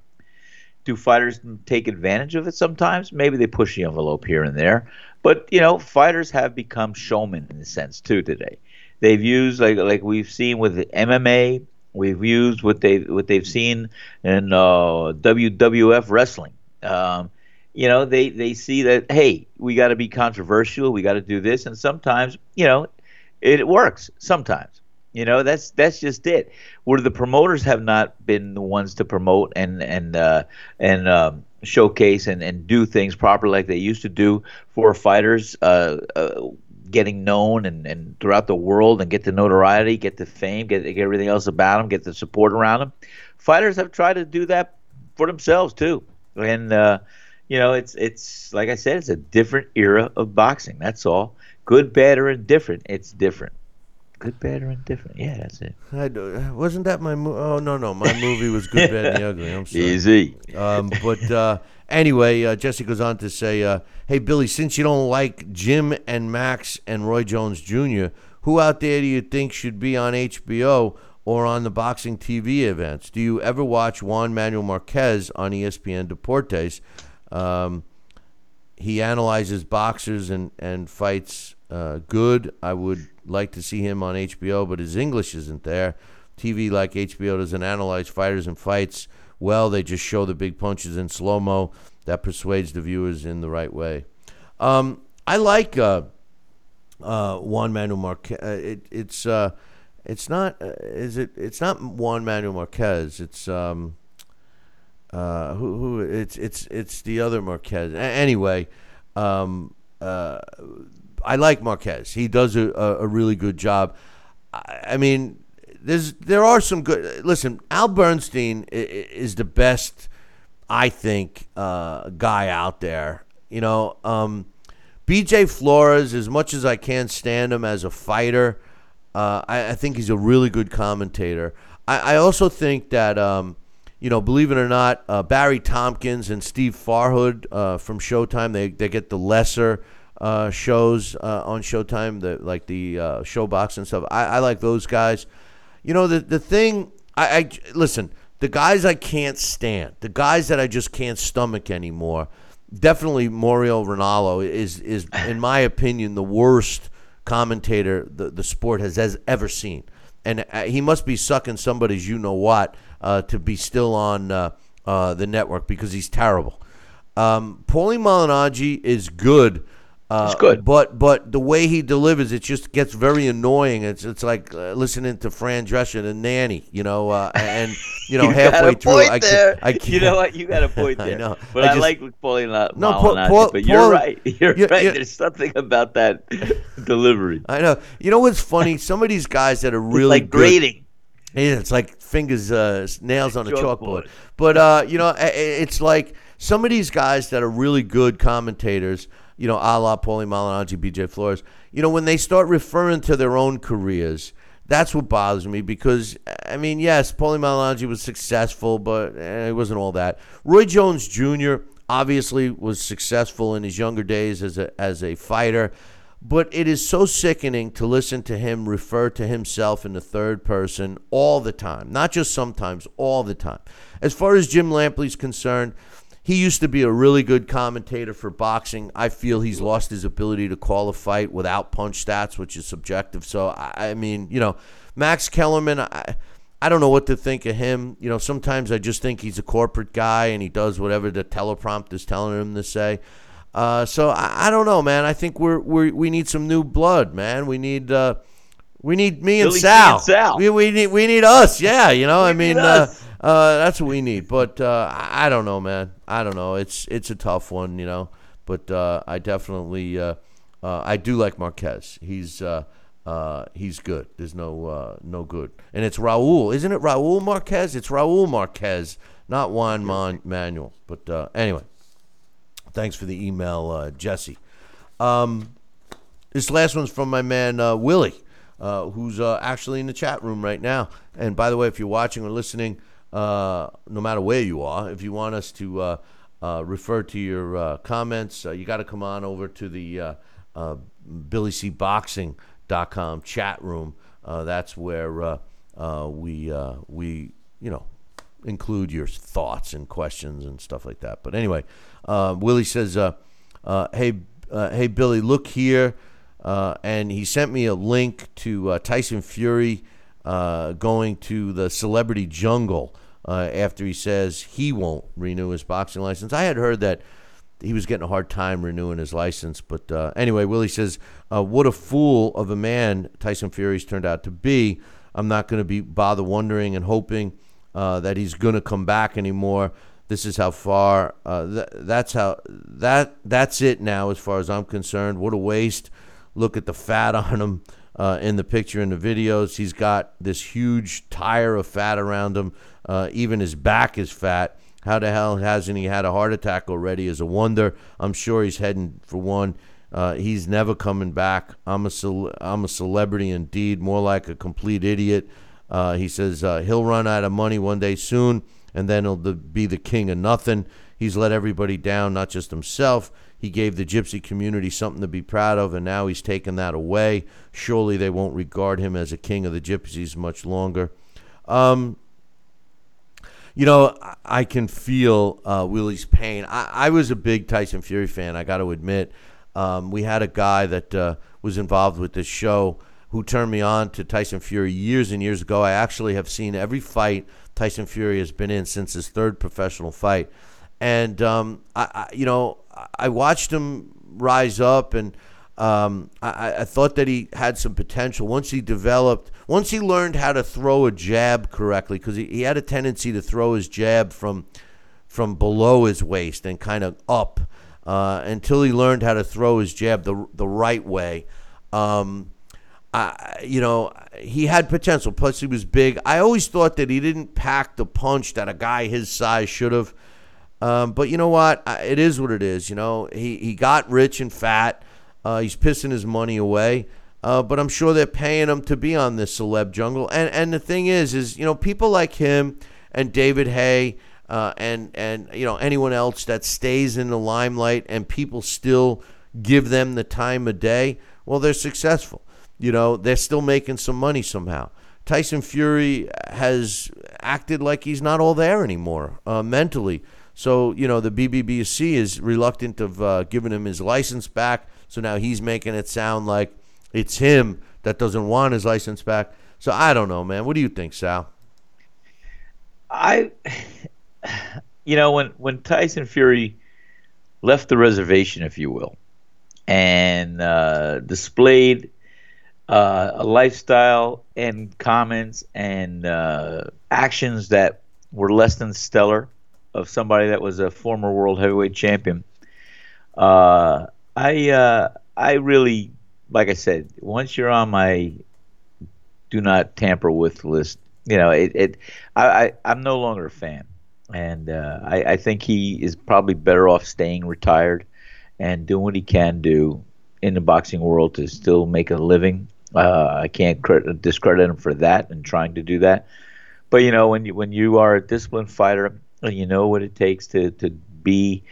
do fighters take advantage of it sometimes? Maybe they push the envelope here and there, but you know, fighters have become showmen in a sense too today. They've used like like we've seen with MMA. We've used what they what they've seen in uh, WWF wrestling. Um, you know, they they see that hey, we got to be controversial. We got to do this, and sometimes you know, it works. Sometimes. You know, that's that's just it. Where the promoters have not been the ones to promote and and uh, and um, showcase and, and do things properly like they used to do for fighters. Uh, uh, getting known and, and throughout the world and get the notoriety, get the fame, get, get everything else about them, get the support around them. Fighters have tried to do that for themselves too, and uh, you know it's it's like I said, it's a different era of boxing. That's all. Good, bad, or indifferent. It's different. Good, bad, or indifferent. Yeah, that's it. I do- wasn't that my movie? Oh no, no, my movie was Good, Bad, and the Ugly. I'm sorry. (laughs) Easy. Um, but uh, anyway, uh, Jesse goes on to say, uh, "Hey Billy, since you don't like Jim and Max and Roy Jones Jr., who out there do you think should be on HBO or on the boxing TV events? Do you ever watch Juan Manuel Marquez on ESPN Deportes? Um, he analyzes boxers and and fights uh, good. I would like to see him on HBO, but his English isn't there. TV like HBO doesn't analyze fighters and fights well. They just show the big punches in slow mo. That persuades the viewers in the right way. Um, I like uh, uh, Juan Manuel Marquez. Uh, it, it's uh, it's not uh, is it? It's not Juan Manuel Marquez. It's um, uh, who who it's it's it's the other Marquez. A- anyway, um, uh, I like Marquez. He does a, a, really good job. I, I mean, there's there are some good. Listen, Al Bernstein is the best, I think, uh, guy out there. You know, um, B.J. Flores. As much as I can stand him as a fighter, uh, I, I think he's a really good commentator. I, I also think that. Um, you know, believe it or not, uh, Barry Tompkins and Steve Farhood uh, from Showtime, they, they get the lesser uh, shows uh, on Showtime, the, like the uh, ShoBox and stuff. I, I like those guys. You know, the, the thing, I, I listen, the guys I can't stand, the guys that I just can't stomach anymore, definitely Mauro Ranallo is, is in my opinion, the worst commentator the, the sport has, has ever seen and uh, he must be sucking somebody's you know what uh, to be still on uh, uh, the network because he's terrible. Um, Paulie Malignaggi is good. Uh, He's good. but but the way he delivers it just gets very annoying. It's it's like uh, listening to Fran Drescher and Nanny, you know, uh, and you (laughs) know You halfway through, I can't, I can't. You know what? You got a (laughs) point I there. know. But I I, just- like Paulie La- No, Paul- Paul- but you're Paul- right. (laughs) You're you- right. you- There's something about that delivery. I know. You know what's funny? Some of these guys that are It's really like good- grading. Yeah, it's like fingers, uh, nails on a chalkboard. Chalkboard. But uh, you know, i- i- it's like some of these guys that are really good commentators. You know, a la Paulie Malignaggi, B.J. Flores. You know, when they start referring to their own careers, that's what bothers me because I mean, yes, Paulie Malignaggi was successful, but eh, it wasn't all that. Roy Jones Jr. obviously was successful in his younger days as a as a fighter. But it is so sickening to listen to him refer to himself in the third person all the time, not just sometimes, all the time. As far as Jim Lampley's concerned, he used to be a really good commentator for boxing. I feel he's lost his ability to call a fight without punch stats, which is subjective. So, I, I mean, you know, Max Kellerman, I, I don't know what to think of him. You know, sometimes I just think he's a corporate guy and he does whatever the teleprompter's telling him to say. Uh, so I, I don't know, man. I think we're, we're we need some new blood, man. We need uh, we need me and Billy Sal. and Sal. We, we need we need us. Yeah, you know. I mean, uh. Uh, that's what we need. But uh, I don't know, man. I don't know. It's it's a tough one, you know. But uh, I definitely uh, uh, I do like Marquez. He's uh, uh, he's good. There's no uh, no good. And it's Raul, isn't it? Raul Marquez. It's Raul Marquez, not Juan Mon- Manuel. But uh, anyway, thanks for the email, uh, Jesse. Um, this last one's from my man uh, Willie, uh, who's uh, actually in the chat room right now. And by the way, if you're watching or listening, no matter where you are, if you want us to uh, uh, refer to your uh, comments, uh, you got to come on over to the uh, uh, BillyCBoxing.com chat room. Uh, that's where uh, uh, we uh, we you know include your thoughts and questions and stuff like that. But anyway, uh, Willie says, uh, uh, "Hey, uh, hey, Billy, look here," uh, and he sent me a link to uh, Tyson Fury uh, going to the Celebrity Jungle uh, after he says he won't renew his boxing license. I had heard that he was getting a hard time renewing his license. But uh, anyway, Willie says, uh, "What a fool of a man Tyson Fury's turned out to be. I'm not going to be bother wondering and hoping uh, that he's going to come back anymore. This is how far. Uh, th- that's how that that's it now, as far as I'm concerned. What a waste. Look at the fat (laughs) on him uh, in the picture in the videos. He's got this huge tire of fat around him. Uh, even his back is fat. How the hell hasn't he had a heart attack already? Is a wonder. I'm sure he's heading for one. Uh, he's never coming back. I'm a cel- I'm a celebrity indeed, more like a complete idiot. Uh, he says uh, he'll run out of money one day soon, and then he'll be the king of nothing. He's let everybody down, not just himself. He gave the gypsy community something to be proud of, and now he's taken that away. Surely they won't regard him as a king of the gypsies much longer. Um, you know, I can feel uh, Willie's pain. I, I was a big Tyson Fury fan, I got to admit. Um, we had a guy that uh, was involved with this show who turned me on to Tyson Fury years and years ago. I actually have seen every fight Tyson Fury has been in since his third professional fight, and um, I, I, you know, I watched him rise up, and um, I, I thought that he had some potential once he developed, once he learned how to throw a jab correctly, because he, he had a tendency to throw his jab from from below his waist and kind of up uh, until he learned how to throw his jab the the right way. Um, I, you know, he had potential. Plus, he was big. I always thought that he didn't pack the punch that a guy his size should have. Um, but you know what? It is what it is. You know, he he got rich and fat. Uh, he's pissing his money away. Uh, but I'm sure they're paying him to be on this celeb jungle. And and the thing is, is you know, people like him and David Haye uh, and and you know anyone else that stays in the limelight and people still give them the time of day, well, they're successful. You know, they're still making some money somehow. Tyson Fury has acted like he's not all there anymore uh, mentally. So you know the BBBC is reluctant of uh, giving him his license back. So now he's making it sound like it's him that doesn't want his license back. So I don't know, man. What do you think, Sal? I you know, when when Tyson Fury left the reservation, if you will, and uh, displayed uh, a lifestyle and comments and uh, actions that were less than stellar of somebody that was a former world heavyweight champion. Uh, I uh, I really, like I said, once you're on my do not tamper with list, you know, it, it I, I I'm no longer a fan and uh, I, I, think he is probably better off staying retired and doing what he can do in the boxing world to still make a living. Uh, I can't credit, discredit him for that and trying to do that. But you know, when you when you are a disciplined fighter and you know what it takes to to be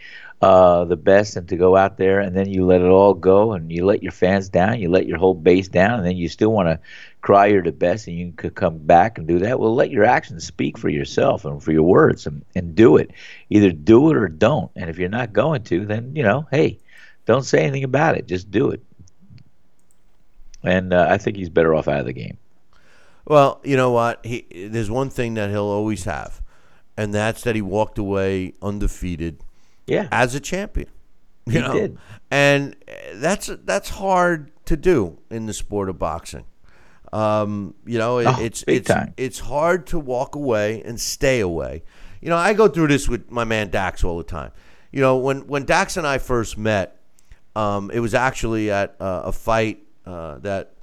uh, the best and to go out there and then you let it all go and you let your fans down, you let your whole base down, and then you still want to cry you're the best and you could come back and do that. Well, let your actions speak for yourself and for your words and, and do it. Either do it or don't. And if you're not going to, then, you know, hey, don't say anything about it. Just do it. And uh, I think he's better off out of the game. Well, you know what? He, there's one thing that he'll always have, and that's that he walked away undefeated – yeah. As a champion. (laughs) You he know? did. And that's that's hard to do in the sport of boxing. Um, you know, it, oh, it's it's time. it's hard to walk away and stay away. You know, I go through this with my man Dax all the time. You know, when when Dax and I first met, um, it was actually at uh, a fight uh, that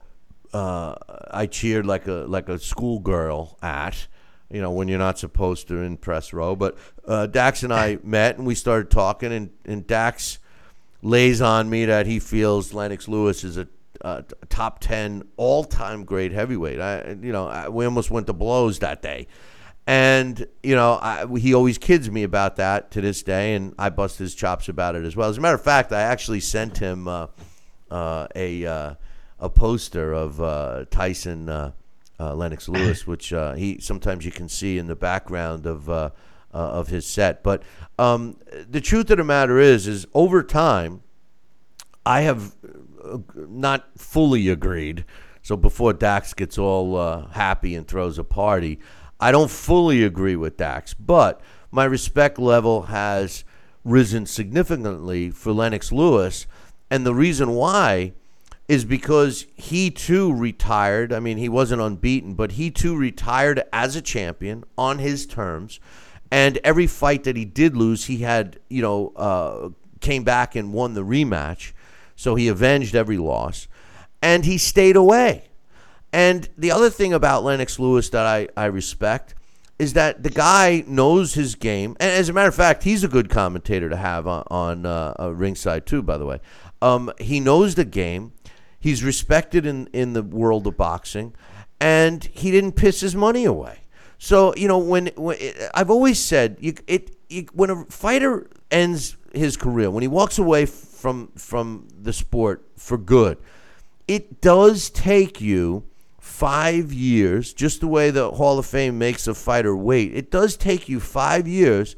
uh, I cheered like a like a schoolgirl at you know, when you're not supposed to in press row. But uh, Dax and I (laughs) met and we started talking, and, and Dax lays on me that he feels Lennox Lewis is a, top 10 all time great heavyweight. I, you know, I, we almost went to blows that day. And, you know, I, he always kids me about that to this day, and I bust his chops about it as well. As a matter of fact, I actually sent him uh, uh, a, uh, a poster of uh, Tyson uh, Lennox Lewis, which uh, he sometimes you can see in the background of uh, uh, of his set. But um, the truth of the matter is, is over time, I have uh, not fully agreed. So before Dax gets all uh, happy and throws a party, I don't fully agree with Dax, but my respect level has risen significantly for Lennox Lewis, and the reason why is because he too retired. I mean, he wasn't unbeaten, but he too retired as a champion on his terms. And every fight that he did lose, he had, you know, uh, came back and won the rematch. So he avenged every loss. and he stayed away. And the other thing about Lennox Lewis that I, I respect is that the guy knows his game. And as a matter of fact, he's a good commentator to have on, on uh, uh, ringside, too, by the way. Um, he knows the game. He's respected in, in the world of boxing, and he didn't piss his money away. So you know when, when I've always said you, it, you, when a fighter ends his career, when he walks away from from the sport for good, it does take you five years, just the way the Hall of Fame makes a fighter wait. It does take you five years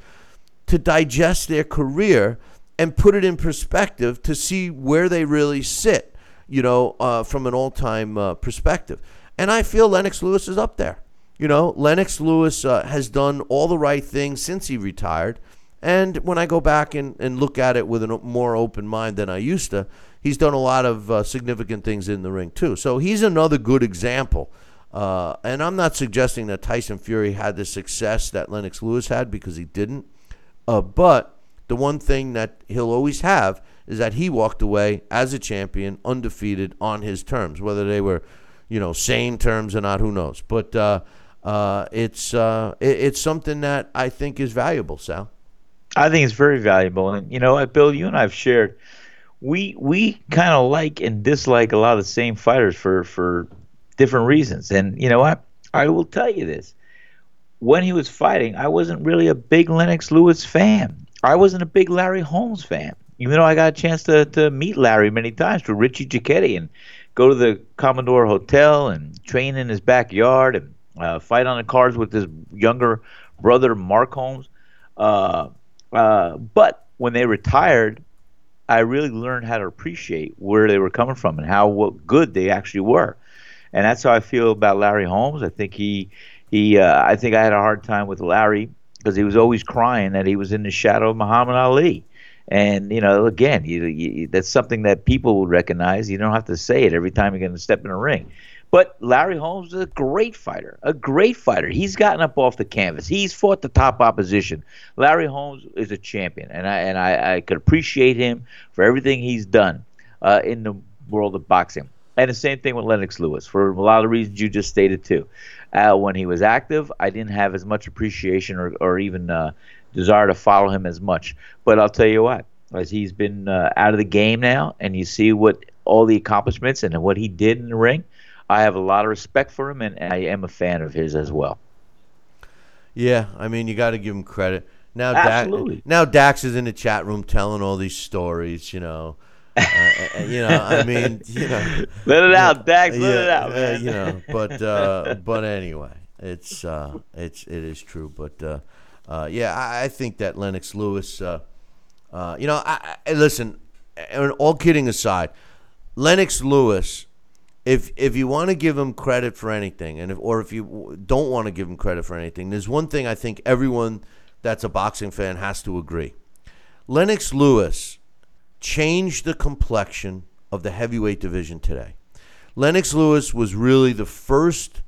to digest their career and put it in perspective to see where they really sit, you know, uh, from an all time uh, perspective. And I feel Lennox Lewis is up there. You know, Lennox Lewis uh, has done all the right things since he retired. And when I go back and, and look at it with a more open mind than I used to, he's done a lot of uh, significant things in the ring, too. So he's another good example. Uh, and I'm not suggesting that Tyson Fury had the success that Lennox Lewis had because he didn't. Uh, but the one thing that he'll always have is that he walked away as a champion, undefeated on his terms, whether they were, you know, sane terms or not, who knows. But uh, uh, it's uh, it, it's something that I think is valuable, Sal. I think it's very valuable, and you know, Bill, you and I have shared. We we kind of like and dislike a lot of the same fighters for for different reasons, and you know what? I will tell you this: when he was fighting, I wasn't really a big Lennox Lewis fan. I wasn't a big Larry Holmes fan, even though I got a chance to, to meet Larry many times through Richie Giachetti and go to the Commodore Hotel and train in his backyard and uh, fight on the cars with his younger brother Mark Holmes. Uh, uh, but when they retired, I really learned how to appreciate where they were coming from and how what good they actually were. And that's how I feel about Larry Holmes. I think he he uh, I think I had a hard time with Larry because he was always crying that he was in the shadow of Muhammad Ali. And you know, again, you, you, that's something that people would recognize. You don't have to say it every time you're going to step in a ring. But Larry Holmes is a great fighter, a great fighter. He's gotten up off the canvas. He's fought the top opposition. Larry Holmes is a champion, and I and I, I could appreciate him for everything he's done uh, in the world of boxing. And the same thing with Lennox Lewis for a lot of reasons you just stated too. Uh, when he was active, I didn't have as much appreciation or, or even uh, desire to follow him as much. But I'll tell you what, as he's been uh, out of the game now, and you see what all the accomplishments and what he did in the ring, I have a lot of respect for him, and I am a fan of his as well. Yeah, I mean, you got to give him credit. Now, Absolutely. Dax, now Dax is in the chat room telling all these stories, you know. Uh, uh, you know, I mean, (laughs) you know, let it out, Dax. Let yeah, it out, uh, man. you know, but uh, but anyway, it's uh, it's it is true. But uh, yeah, I, I think that Lennox Lewis, uh, uh, you know, I, I, listen. All kidding aside, Lennox Lewis, if if you want to give him credit for anything, and if or if you don't want to give him credit for anything, there's one thing I think everyone that's a boxing fan has to agree. Lennox Lewis changed the complexion of the heavyweight division today. Lennox Lewis was really the first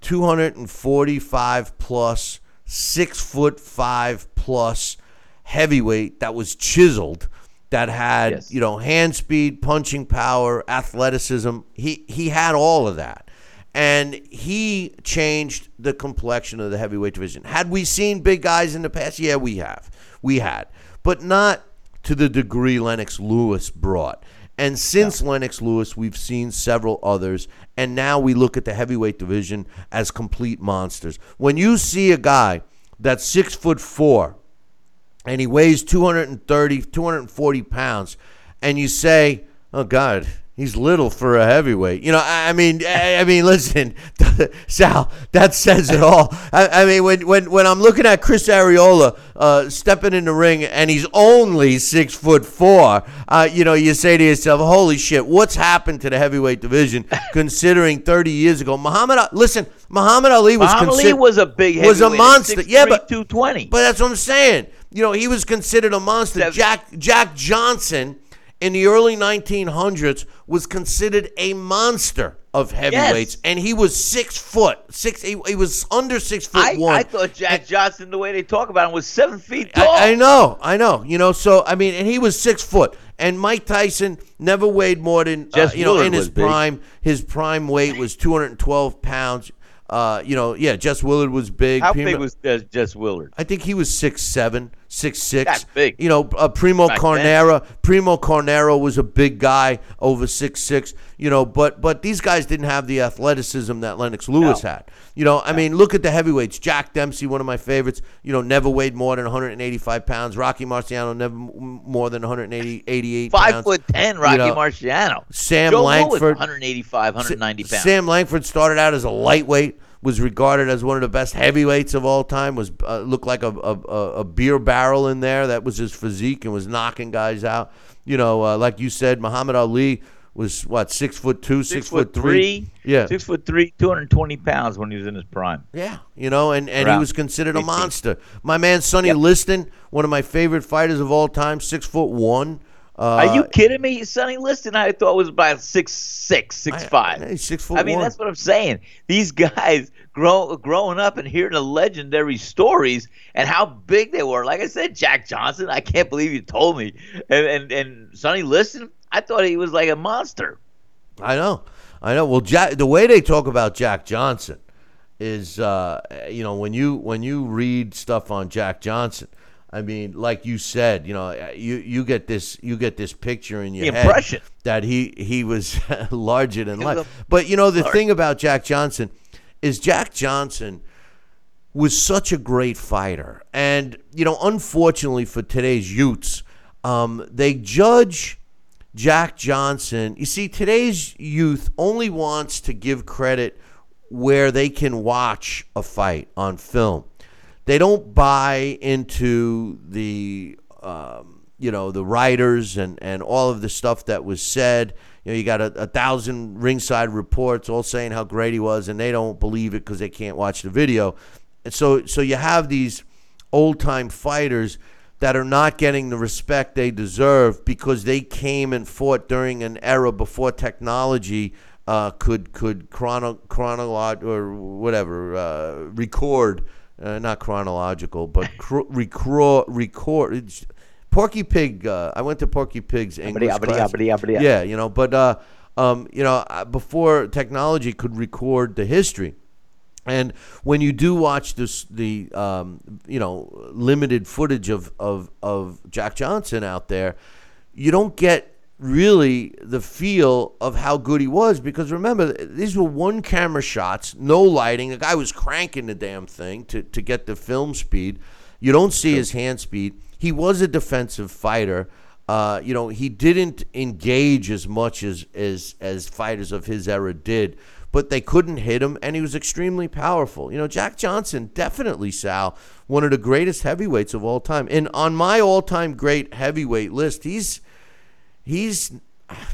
245 plus, six foot five plus heavyweight that was chiseled, that had Yes. you know hand speed, punching power, athleticism. He he had all of that. And he changed the complexion of the heavyweight division. Had we seen big guys in the past? Yeah, we have. We had. But not to the degree Lennox Lewis brought. And since Lennox Lewis, we've seen several others. And now we look at the heavyweight division as complete monsters. When you see a guy that's six foot four and he weighs 230, 240 pounds, and you say, oh, God, he's little for a heavyweight. You know, I I mean, (laughs) I mean, listen, (laughs) Sal, that says it all. I, I mean, when, when, when I'm looking at Chris Arreola uh, stepping in the ring and he's only six foot four, uh, you know, you say to yourself, holy shit, what's happened to the heavyweight division (laughs) considering 30 years ago? Muhammad, Ali- listen, Muhammad Ali was Muhammad Ali considered was a big was a monster. Yeah, but 220. but that's what I'm saying. You know, he was considered a monster. Seven- Jack Jack Johnson in the early 1900s was considered a monster of heavyweights, and he was six foot six. He, he was under six foot I, one. I thought Jack Johnson, the way they talk about him, was seven feet tall. I, I know, I know. You know, so I mean, and he was six foot, and Mike Tyson never weighed more than uh, you know in his was big. prime. His prime weight was 212 pounds. Uh, you know, yeah, Jess Willard was big. How Primo- big was Jess Willard? I think he was six seven, six six. That's big. You know, uh, Primo Back Carnera. Primo Carnera was a big guy, over six six. You know, but but these guys didn't have the athleticism that Lennox Lewis No. had. You know, I mean, look at the heavyweights. Jack Dempsey, one of my favorites. You know, never weighed more than 185 pounds. Rocky Marciano, never more than 180, 88 Five pounds. foot ten, Rocky know, Marciano. Sam Joe Langford- Louis, 185, 190 pounds. Sam Langford started out as a lightweight, was regarded as one of the best heavyweights of all time. Was uh, looked like a, a, a- beer barrel in there. That was his physique and was knocking guys out. You know, uh, like you said, Muhammad Ali was what six foot two, six, six, foot three. Yeah, Six foot three, 220 pounds when he was in his prime. yeah, you know, and, and he was considered a monster. My man Sonny Yep. Liston, one of my favorite fighters of all time, six foot one. Uh, Are you kidding me? Sonny Liston, I thought was about six six, six I- five. he's six foot I mean, one. that's what I'm saying. These guys grow growing up and hearing the legendary stories and how big they were. Like I said, Jack Johnson, I can't believe you told me. And and, and Sonny Liston, I thought he was like a monster. I know, I know. Well, Jack, the way they talk about Jack Johnson is, uh, you know, when you when you read stuff on Jack Johnson, I mean, like you said, you know, you you get this you get this picture in your impression. that he he was (laughs) larger than life. But you know, the large. thing about Jack Johnson is Jack Johnson was such a great fighter. And, you know, unfortunately for today's youths, um, they judge Jack Johnson. You see, today's youth only wants to give credit where they can watch a fight on film. They don't buy into the, um, you know, the writers and, and all of the stuff that was said. You know, you got a, a thousand ringside reports all saying how great he was, and they don't believe it because they can't watch the video. And so, so you have these old time fighters that are not getting the respect they deserve because they came and fought during an era before technology uh, could could chrono chronolog or whatever uh, record uh, not chronological but cr- record record Porky Pig uh, I went to Porky Pig's English Abadi, class. abadi, abadi, abadi. yeah you know but uh, um, you know uh, before technology could record the history and when you do watch this, the um, you know limited footage of, of of Jack Johnson out there, you don't get really the feel of how good he was because remember these were one camera shots, no lighting. The guy was cranking the damn thing to to get the film speed. You don't see his hand speed. He was a defensive fighter. Uh, you know, he didn't engage as much as, as as fighters of his era did, but they couldn't hit him, and he was extremely powerful. You know, Jack Johnson definitely Sal, one of the greatest heavyweights of all time, and on my all-time great heavyweight list, he's he's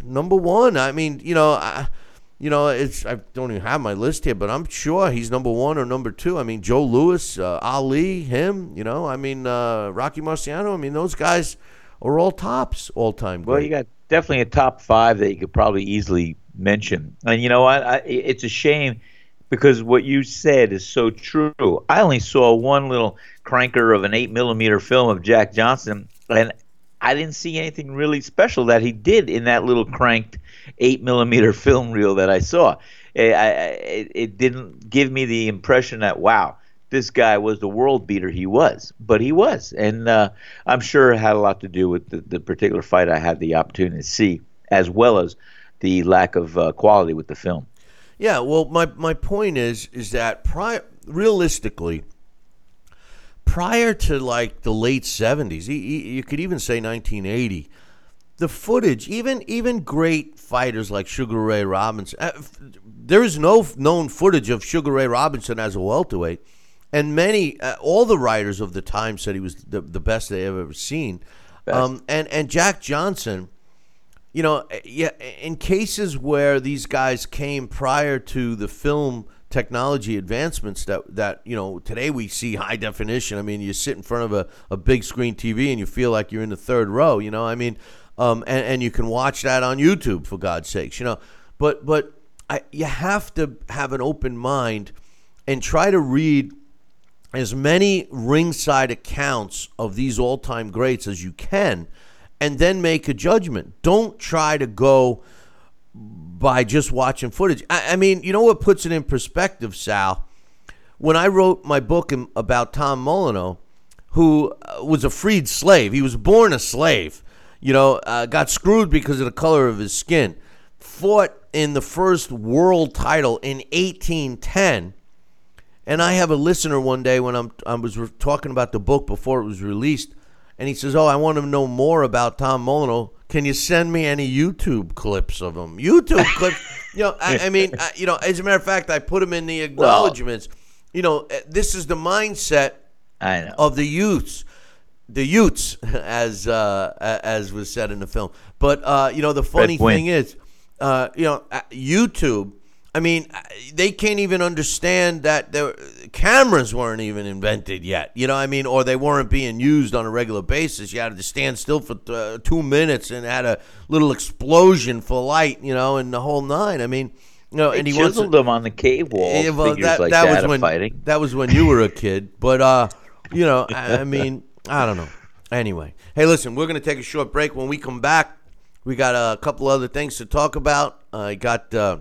number one. I mean, you know, I, you know, it's I don't even have my list here, but I'm sure he's number one or number two. I mean, Joe Louis, uh, Ali, him. You know, I mean, uh, Rocky Marciano. I mean, those guys are all tops, all time. Well, you got definitely a top five that you could probably easily mention. And you know what? I, it's a shame because what you said is so true. I only saw one little cranker of an eight millimeter film of Jack Johnson, and I didn't see anything really special that he did in that little cranked eight millimeter (laughs) film reel that I saw. I, I, it, it didn't give me the impression that wow, this guy was the world beater he was, but he was, and uh, I'm sure it had a lot to do with the, the particular fight I had the opportunity to see, as well as the lack of uh, quality with the film. Yeah, well, my my point is is that prior, realistically, prior to like the late seventies, you could even say nineteen eighty, the footage, even even great fighters like Sugar Ray Robinson, uh, there is no f- known footage of Sugar Ray Robinson as a welterweight, and many, uh, all the writers of the time said he was the, the best they have ever seen, um, and and Jack Johnson you know, yeah, in cases where these guys came prior to the film technology advancements that that you know today we see high definition. I mean, you sit in front of a, a big screen TV and you feel like you're in the third row. You know, I mean, um, and, and you can watch that on YouTube for God's sakes, you know. But but I, you have to have an open mind and try to read as many ringside accounts of these all-time greats as you can, and then make a judgment. Don't try to go by just watching footage. I, I mean, you know what puts it in perspective, Sal? When I wrote my book about Tom Molineaux, who uh, was a freed slave, he was born a slave, you know, uh, got screwed because of the color of his skin, fought in the first world title in 1810. And I have a listener one day when I'm, I was re- talking about the book before it was released, and he says, "Oh, I want to know more about Tom Molineaux. Can you send me any YouTube clips of them? YouTube (laughs) clips? You know, I, I mean, I, you know, as a matter of fact, I put them in the acknowledgments. you know, eh, this is the mindset I know. of the youths, the youths, (laughs) as uh, as was said in the film. But uh, you know, the funny thing is, uh, you know, uh, YouTube. I mean, uh, they can't even understand that the cameras weren't even invented yet. You know, what I mean, or they weren't being used on a regular basis. You had to stand still for uh, two minutes and had a little explosion for light. You know, and the whole nine. I mean, you know, They and he chiseled them on the cave wall. yeah, well, that, like that that, was when fighting. that was when you were a kid. But uh, you know, I, I mean, I don't know. Anyway, hey, listen, we're gonna take a short break. When we come back, we got a couple other things to talk about. I got, uh,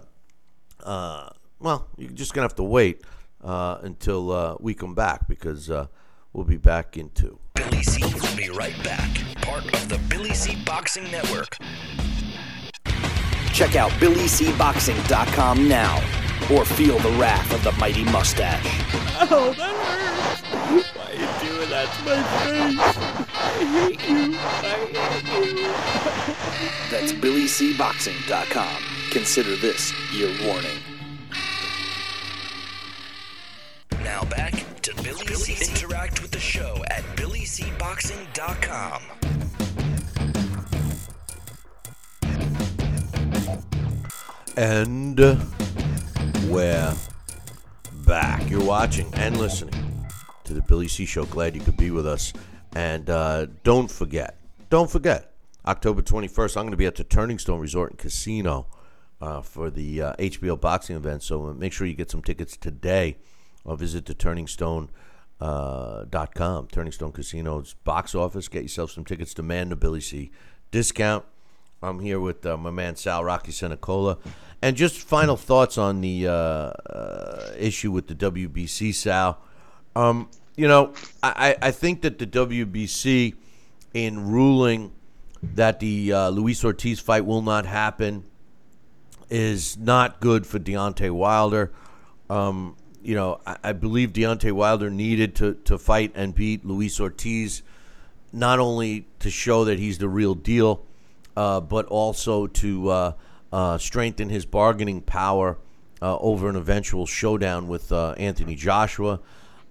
uh, well, you're just gonna have to wait uh, until uh, we come back because uh, we'll be back in two. Billy C will be right back. Part of the Billy C Boxing Network. Check out BillyCBoxing.com now or feel the wrath of the mighty mustache. Oh, that hurts. Why are you doing that to my face? I hate you. I hate you. That's (laughs) BillyCBoxing.com. Consider this your warning. Now back to Billy, C. Interact with the show at BillyCBoxing.com. And we're back. You're watching and listening to the Billy C Show. Glad you could be with us. And uh, don't forget, don't forget, October 21st, I'm going to be at the Turning Stone Resort and Casino uh, for the uh, HBO boxing event. So uh, make sure you get some tickets today or visit the turningstone. Uh, dot com, Turning Stone Casino's box office. Get yourself some tickets. Demand a Billy C discount. I'm here with uh, my man Sal Rocky Senecola. And just final thoughts on the uh, uh, issue with the WBC, Sal. Um, you know, I, I I think that the WBC, in ruling that the uh, Luis Ortiz fight will not happen, is not good for Deontay Wilder. Um, you know, I, I believe Deontay Wilder needed to, to fight and beat Luis Ortiz, not only to show that he's the real deal, uh, but also to uh, uh, strengthen his bargaining power uh, over an eventual showdown with uh, Anthony Joshua.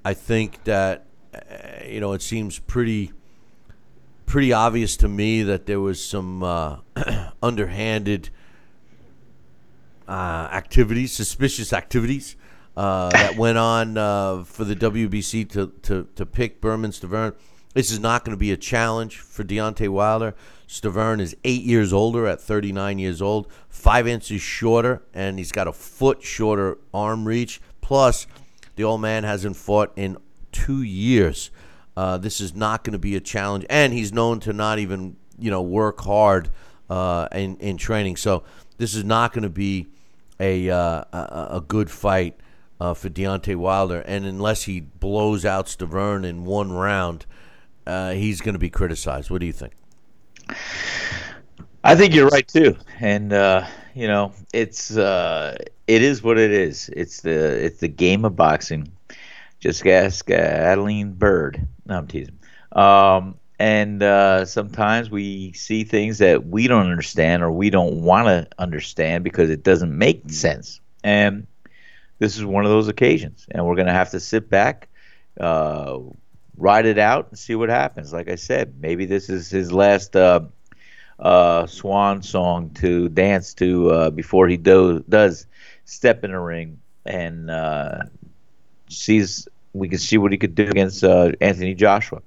I think that uh, you know it seems pretty pretty obvious to me that there was some (clears throat) underhanded uh, activities, suspicious activities uh, that (laughs) went on uh, for the WBC to, to, to pick Bermane Stiverne. This is not going to be a challenge for Deontay Wilder. Stavern is eight years older at 39 years old, five inches shorter, and he's got a foot shorter arm reach. Plus, the old man hasn't fought in two years. Uh, this is not going to be a challenge, and he's known to not even you know work hard uh, in in training. So this is not going to be a uh, a, a good fight uh, for Deontay Wilder, and unless he blows out Stiverne in one round, uh, he's going to be criticized. What do you think? I think you're right too, and uh, you know it's uh, it is what it is. It's the it's the game of boxing. Just ask uh, Adelaide Byrd. No, I'm teasing. Um, and uh, sometimes we see things that we don't understand or we don't want to understand because it doesn't make sense. And this is one of those occasions, and we're going to have to sit back, uh, ride it out, and see what happens. Like I said, maybe this is his last uh, uh, swan song to dance to uh, before he do- does step in the ring and uh, sees we can see what he could do against uh, Anthony Joshua.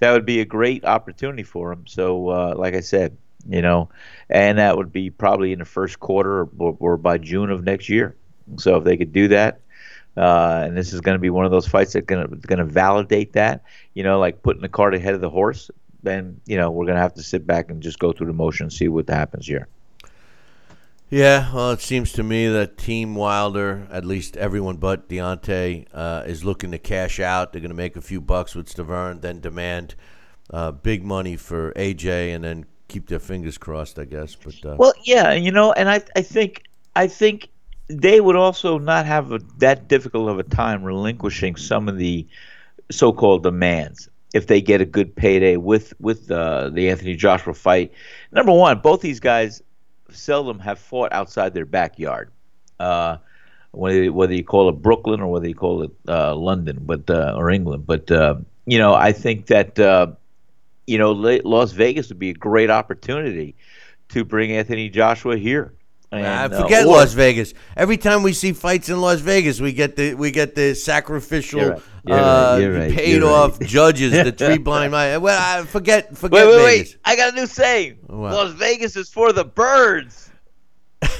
That would be a great opportunity for him. So, uh, like I said, You know, and that would be probably in the first quarter or, or by June of next year. So if they could do that, uh, and this is going to be one of those fights that's going to validate that. You know, like putting the cart ahead of the horse. Then you know we're going to have to sit back and just go through the motion and see what happens here. Yeah, well, it seems to me that Team Wilder, at least everyone but Deontay, uh, is looking to cash out. They're going to make a few bucks with Stiverne, then demand uh, big money for AJ, and then keep their fingers crossed, I guess. But uh, Well, yeah, you know, and I I think I think they would also not have a, that difficult of a time relinquishing some of the so-called demands if they get a good payday with with uh, the Anthony Joshua fight. Number one, both these guys seldom have fought outside their backyard. Uh, whether whether you call it Brooklyn or whether you call it uh, London, but uh, or England, but uh, you know, I think that uh, you know La- Las Vegas would be a great opportunity to bring Anthony Joshua here. I And, uh, forget or- Las Vegas. Every time we see fights in Las Vegas, we get the we get the sacrificial, You're right. You're uh, right. Right. paid You're off judges, the three (laughs) blind mice. Well, I forget forget Wait, wait, Vegas. wait! I got a new saying. Las Vegas is for the birds. (laughs)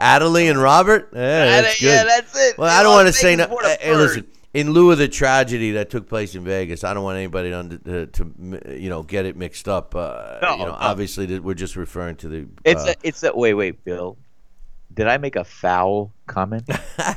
Adelie and Robert. Yeah, that's good. Yeah, that's it. Well, I don't want to say no. Vegas is for the Hey, listen. In lieu of the tragedy that took place in Vegas, I don't want anybody to, to, to you know get it mixed up. Uh, No, you know, no. obviously we're just referring to the. It's uh, a, it's a, wait, wait, Bill. Did I make a foul comment?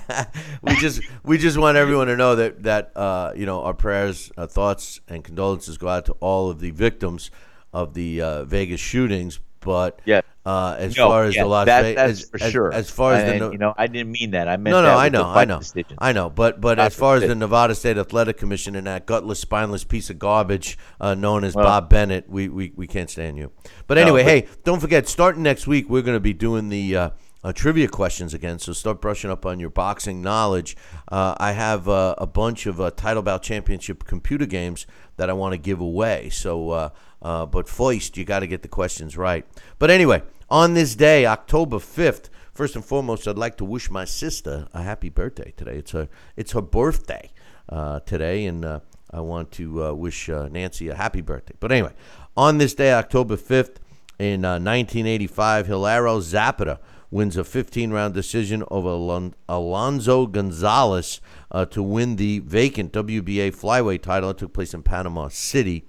(laughs) we just we just want everyone to know that that uh, you know our prayers, uh, thoughts, and condolences go out to all of the victims of the uh, Vegas shootings. But Yeah. Uh, as No, far as yeah, the Las that, Vegas, that's for as, sure. As far as and, the no- you know, I didn't mean that. I meant no, no, I know, I know, decision. I know. But but as far as the. Nevada State Athletic Commission and that gutless, spineless piece of garbage uh, known as Well- Bob Bennett, we, we we can't stand you. But anyway, but- hey, don't forget, starting next week, we're going to be doing the. Uh, uh, trivia questions again, so start brushing up on your boxing knowledge. Uh, I have uh, a bunch of uh, Title Bout Championship computer games that I want to give away. So, uh, uh, but first, you got to get the questions right. But anyway, on this day, October fifth, first and foremost, I'd like to wish my sister a happy birthday today. It's her it's her birthday uh, today, and uh, I want to uh, wish uh, Nancy a happy birthday. But anyway, on this day, October fifth, in uh, 1985, Hilario Zapata wins a 15-round decision over Alon- Alonzo Gonzalez uh, to win the vacant WBA flyweight title. It took place in Panama City.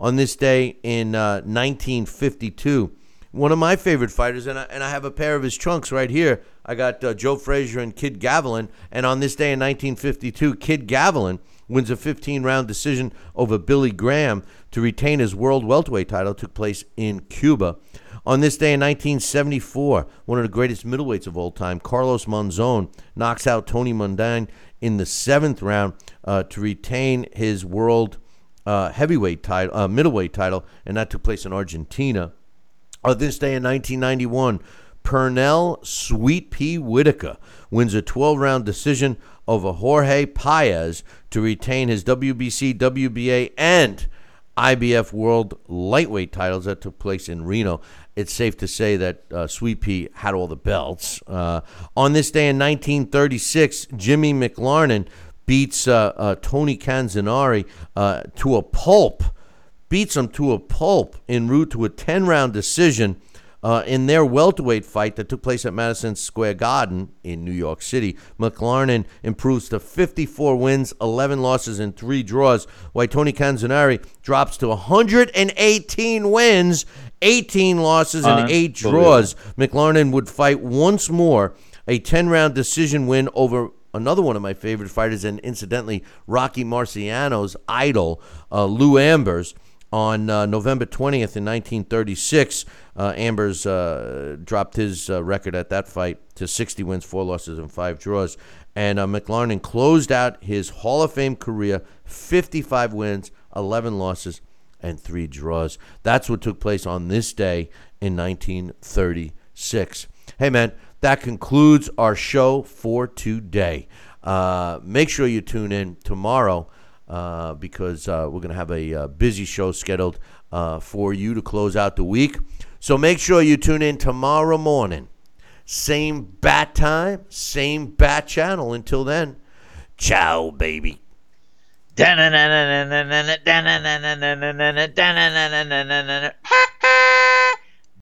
On this day in uh, 1952, one of my favorite fighters, and I, and I have a pair of his trunks right here. I got uh, Joe Frazier and Kid Gavilan, and on this day in 1952, Kid Gavilan wins a 15-round decision over Billy Graham to retain his world welterweight title. Took place in Cuba. On this day in 1974, one of the greatest middleweights of all time, Carlos Monzon, knocks out Tony Mundine in the seventh round uh, to retain his world uh, heavyweight title, uh, middleweight title, and that took place in Argentina. On this day in 1991, Pernell Sweet Pea Whitaker wins a 12 round decision over Jorge Paez to retain his WBC, WBA, and IBF World Lightweight titles that took place in Reno. It's safe to say that uh, Sweet Pea had all the belts. Uh, on this day in 1936, Jimmy McLarnin beats uh, uh, Tony Canzoneri uh, to a pulp beats him to a pulp en route to a 10 round decision uh, in their welterweight fight that took place at Madison Square Garden in New York City. McLarnin improves to 54 wins, 11 losses, and 3 draws, while Tony Canzoneri drops to 118 wins, 18 losses, and 8 draws. McLarnin would fight once more a 10 round decision win over another one of my favorite fighters, and incidentally, Rocky Marciano's idol, uh, Lou Ambers. On uh, November 20th in 1936, uh, Ambers uh, dropped his uh, record at that fight to 60 wins, 4 losses, and 5 draws. And uh, McLarnin closed out his Hall of Fame career 55 wins, 11 losses, and 3 draws. That's what took place on this day in 1936. Hey, man, that concludes our show for today. Uh, make sure you tune in tomorrow uh, because uh, we're going to have a, uh, busy show scheduled uh, for you to close out the week. So make sure you tune in tomorrow morning. Same bat time, same bat channel. Until then, ciao, baby.